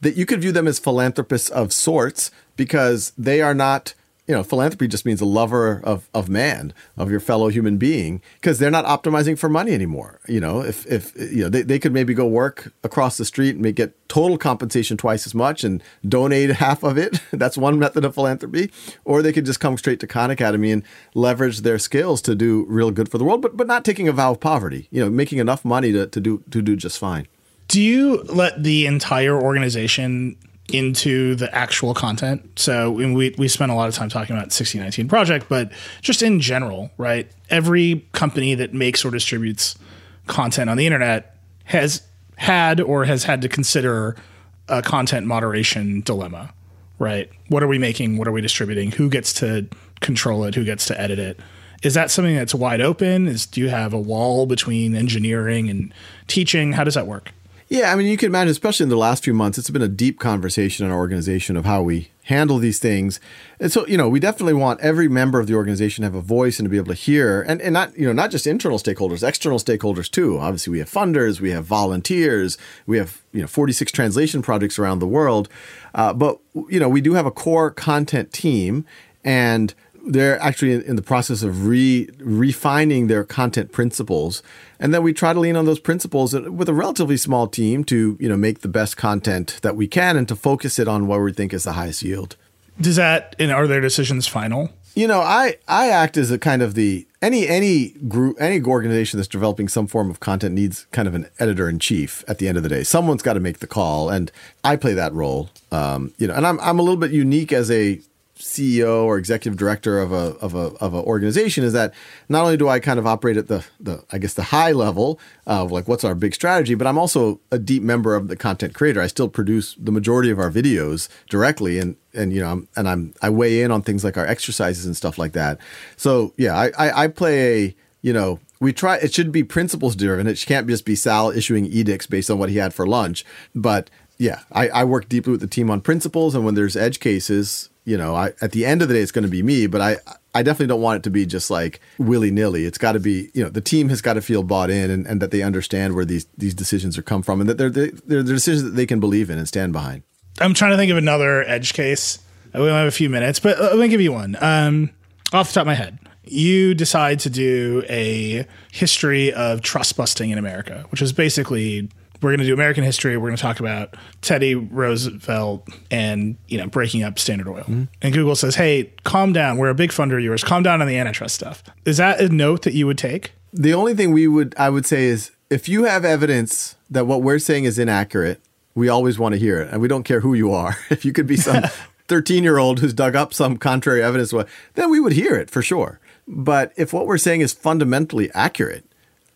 that you could view them as philanthropists of sorts because they are not you know, philanthropy just means a lover of, of man, of your fellow human being, because they're not optimizing for money anymore. You know, if, if you know, they, they could maybe go work across the street and get total compensation twice as much and donate half of it. That's one method of philanthropy. Or they could just come straight to Khan Academy and leverage their skills to do real good for the world, but but not taking a vow of poverty, you know, making enough money to, to do to do just fine. Do you let the entire organization into the actual content. So we we spent a lot of time talking about 1619 project, but just in general, right? Every company that makes or distributes content on the internet has had or has had to consider a content moderation dilemma, right? What are we making? What are we distributing? Who gets to control it? Who gets to edit it? Is that something that's wide open? Is do you have a wall between engineering and teaching? How does that work? Yeah, I mean, you can imagine, especially in the last few months, it's been a deep conversation in our organization of how we handle these things. And so, you know, we definitely want every member of the organization to have a voice and to be able to hear, and, and not, you know, not just internal stakeholders, external stakeholders too. Obviously, we have funders, we have volunteers, we have, you know, 46 translation projects around the world. Uh, but, you know, we do have a core content team and they're actually in, in the process of re refining their content principles, and then we try to lean on those principles with a relatively small team to you know make the best content that we can and to focus it on what we think is the highest yield. Does that and are their decisions final? You know, I I act as a kind of the any any group any organization that's developing some form of content needs kind of an editor in chief at the end of the day. Someone's got to make the call, and I play that role. Um, you know, and I'm I'm a little bit unique as a CEO or executive director of a of a of an organization is that not only do I kind of operate at the the I guess the high level of like what's our big strategy, but I'm also a deep member of the content creator. I still produce the majority of our videos directly, and and you know I'm, and I'm I weigh in on things like our exercises and stuff like that. So yeah, I I, I play a you know we try it should be principles driven. It can't just be Sal issuing edicts based on what he had for lunch, but yeah, I, I work deeply with the team on principles, and when there's edge cases, you know, I, at the end of the day, it's going to be me, but I, I definitely don't want it to be just like willy nilly. It's got to be, you know, the team has got to feel bought in and, and that they understand where these these decisions are come from and that they're, they're, they're decisions that they can believe in and stand behind. I'm trying to think of another edge case. We only have a few minutes, but let me give you one. Um, off the top of my head, you decide to do a history of trust busting in America, which is basically we're going to do American history. We're going to talk about Teddy Roosevelt and you know breaking up Standard Oil. Mm-hmm. And Google says, "Hey, calm down. We're a big funder of yours. Calm down on the antitrust stuff." Is that a note that you would take? The only thing we would I would say is if you have evidence that what we're saying is inaccurate, we always want to hear it, and we don't care who you are. if you could be some 13 year old who's dug up some contrary evidence, then we would hear it for sure. But if what we're saying is fundamentally accurate,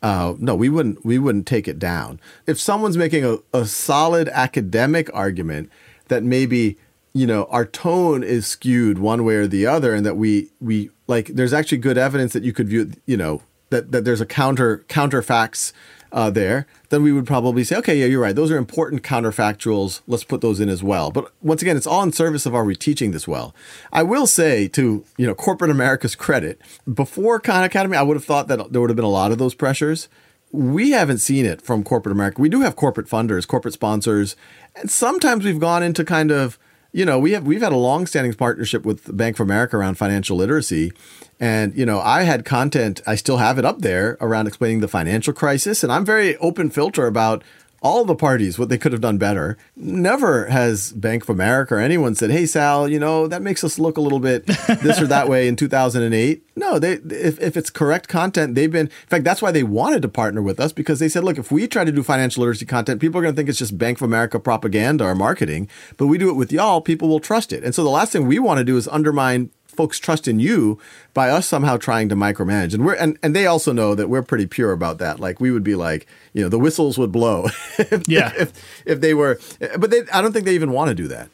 uh, no, we wouldn't. We wouldn't take it down. If someone's making a, a solid academic argument that maybe you know our tone is skewed one way or the other, and that we we like there's actually good evidence that you could view you know that that there's a counter counterfacts uh, there, then we would probably say, okay, yeah, you're right. Those are important counterfactuals. Let's put those in as well. But once again, it's all in service of are we teaching this well? I will say to you know corporate America's credit, before Khan Academy, I would have thought that there would have been a lot of those pressures. We haven't seen it from corporate America. We do have corporate funders, corporate sponsors, and sometimes we've gone into kind of you know, we have we've had a long-standing partnership with Bank of America around financial literacy, and you know, I had content, I still have it up there around explaining the financial crisis, and I'm very open filter about all the parties what they could have done better. Never has Bank of America or anyone said, "Hey Sal, you know that makes us look a little bit this or that way." In 2008, no, they if, if it's correct content, they've been. In fact, that's why they wanted to partner with us because they said, "Look, if we try to do financial literacy content, people are going to think it's just Bank of America propaganda or marketing, but we do it with y'all, people will trust it." And so the last thing we want to do is undermine folks trust in you by us somehow trying to micromanage. And we're and, and they also know that we're pretty pure about that. Like we would be like, you know, the whistles would blow. if, yeah. If, if they were, but they, I don't think they even want to do that.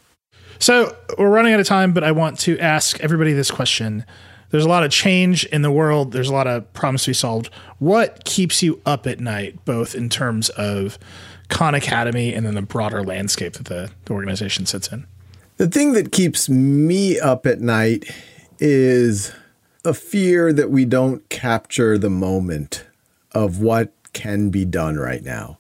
So we're running out of time, but I want to ask everybody this question. There's a lot of change in the world. There's a lot of problems to be solved. What keeps you up at night, both in terms of Khan Academy and then the broader landscape that the, the organization sits in? The thing that keeps me up at night is a fear that we don't capture the moment of what can be done right now.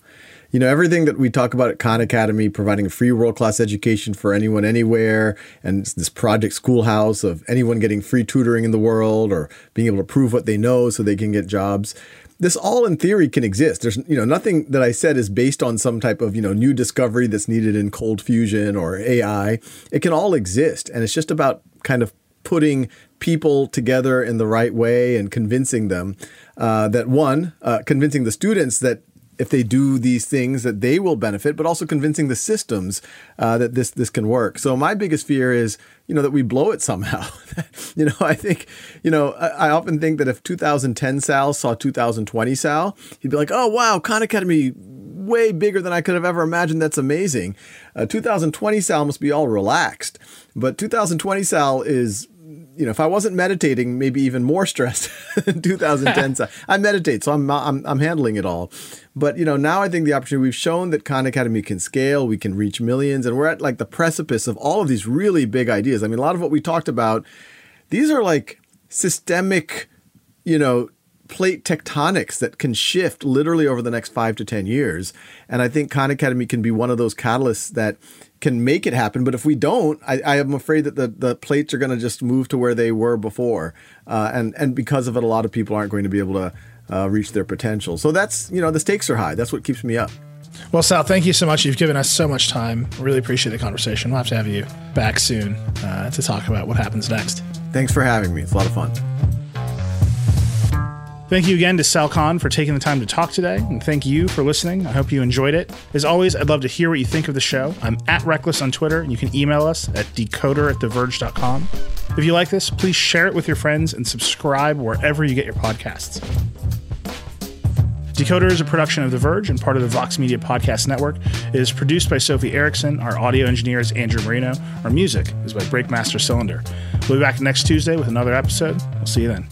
You know, everything that we talk about at Khan Academy, providing a free world class education for anyone, anywhere, and this project schoolhouse of anyone getting free tutoring in the world or being able to prove what they know so they can get jobs this all in theory can exist. There's you know nothing that I said is based on some type of you know new discovery that's needed in cold fusion or AI. It can all exist, and it's just about kind of putting people together in the right way and convincing them uh, that one, uh, convincing the students that if they do these things that they will benefit, but also convincing the systems uh, that this this can work. So my biggest fear is you know that we blow it somehow. you know, I think you know I, I, often think that if 2010 Sal saw 2020 Sal, he'd be like, oh wow, Khan Academy way bigger than I could have ever imagined. That's amazing. Uh, 2020 Sal must be all relaxed, but 2020 Sal is you know, if I wasn't meditating, maybe even more stressed in 2010. I meditate, so I'm, I'm I'm handling it all. But you know, now I think the opportunity we've shown that Khan Academy can scale, we can reach millions, and we're at like the precipice of all of these really big ideas. I mean, a lot of what we talked about, these are like systemic, you know, plate tectonics that can shift literally over the next five to 10 years. And I think Khan Academy can be one of those catalysts that can make it happen. But if we don't, I, I am afraid that the, the plates are going to just move to where they were before. Uh, and, and because of it, a lot of people aren't going to be able to uh, reach their potential. So that's, you know, the stakes are high. That's what keeps me up. Well, Sal, thank you so much. You've given us so much time. Really appreciate the conversation. We'll have to have you back soon uh, to talk about what happens next. Thanks for having me. It's a lot of fun. Thank you again to Sal Khan for taking the time to talk today, and thank you for listening. I hope you enjoyed it. As always, I'd love to hear what you think of the show. I'm at Reckless on Twitter, and you can email us at decoder at theverge.com. If you like this, please share it with your friends and subscribe wherever you get your podcasts. Decoder is a production of The Verge and part of the Vox Media Podcast Network. It is produced by Sophie Erickson. Our audio engineer is Andrew Marino. Our music is by Breakmaster Cylinder. We'll be back next Tuesday with another episode. We'll see you then.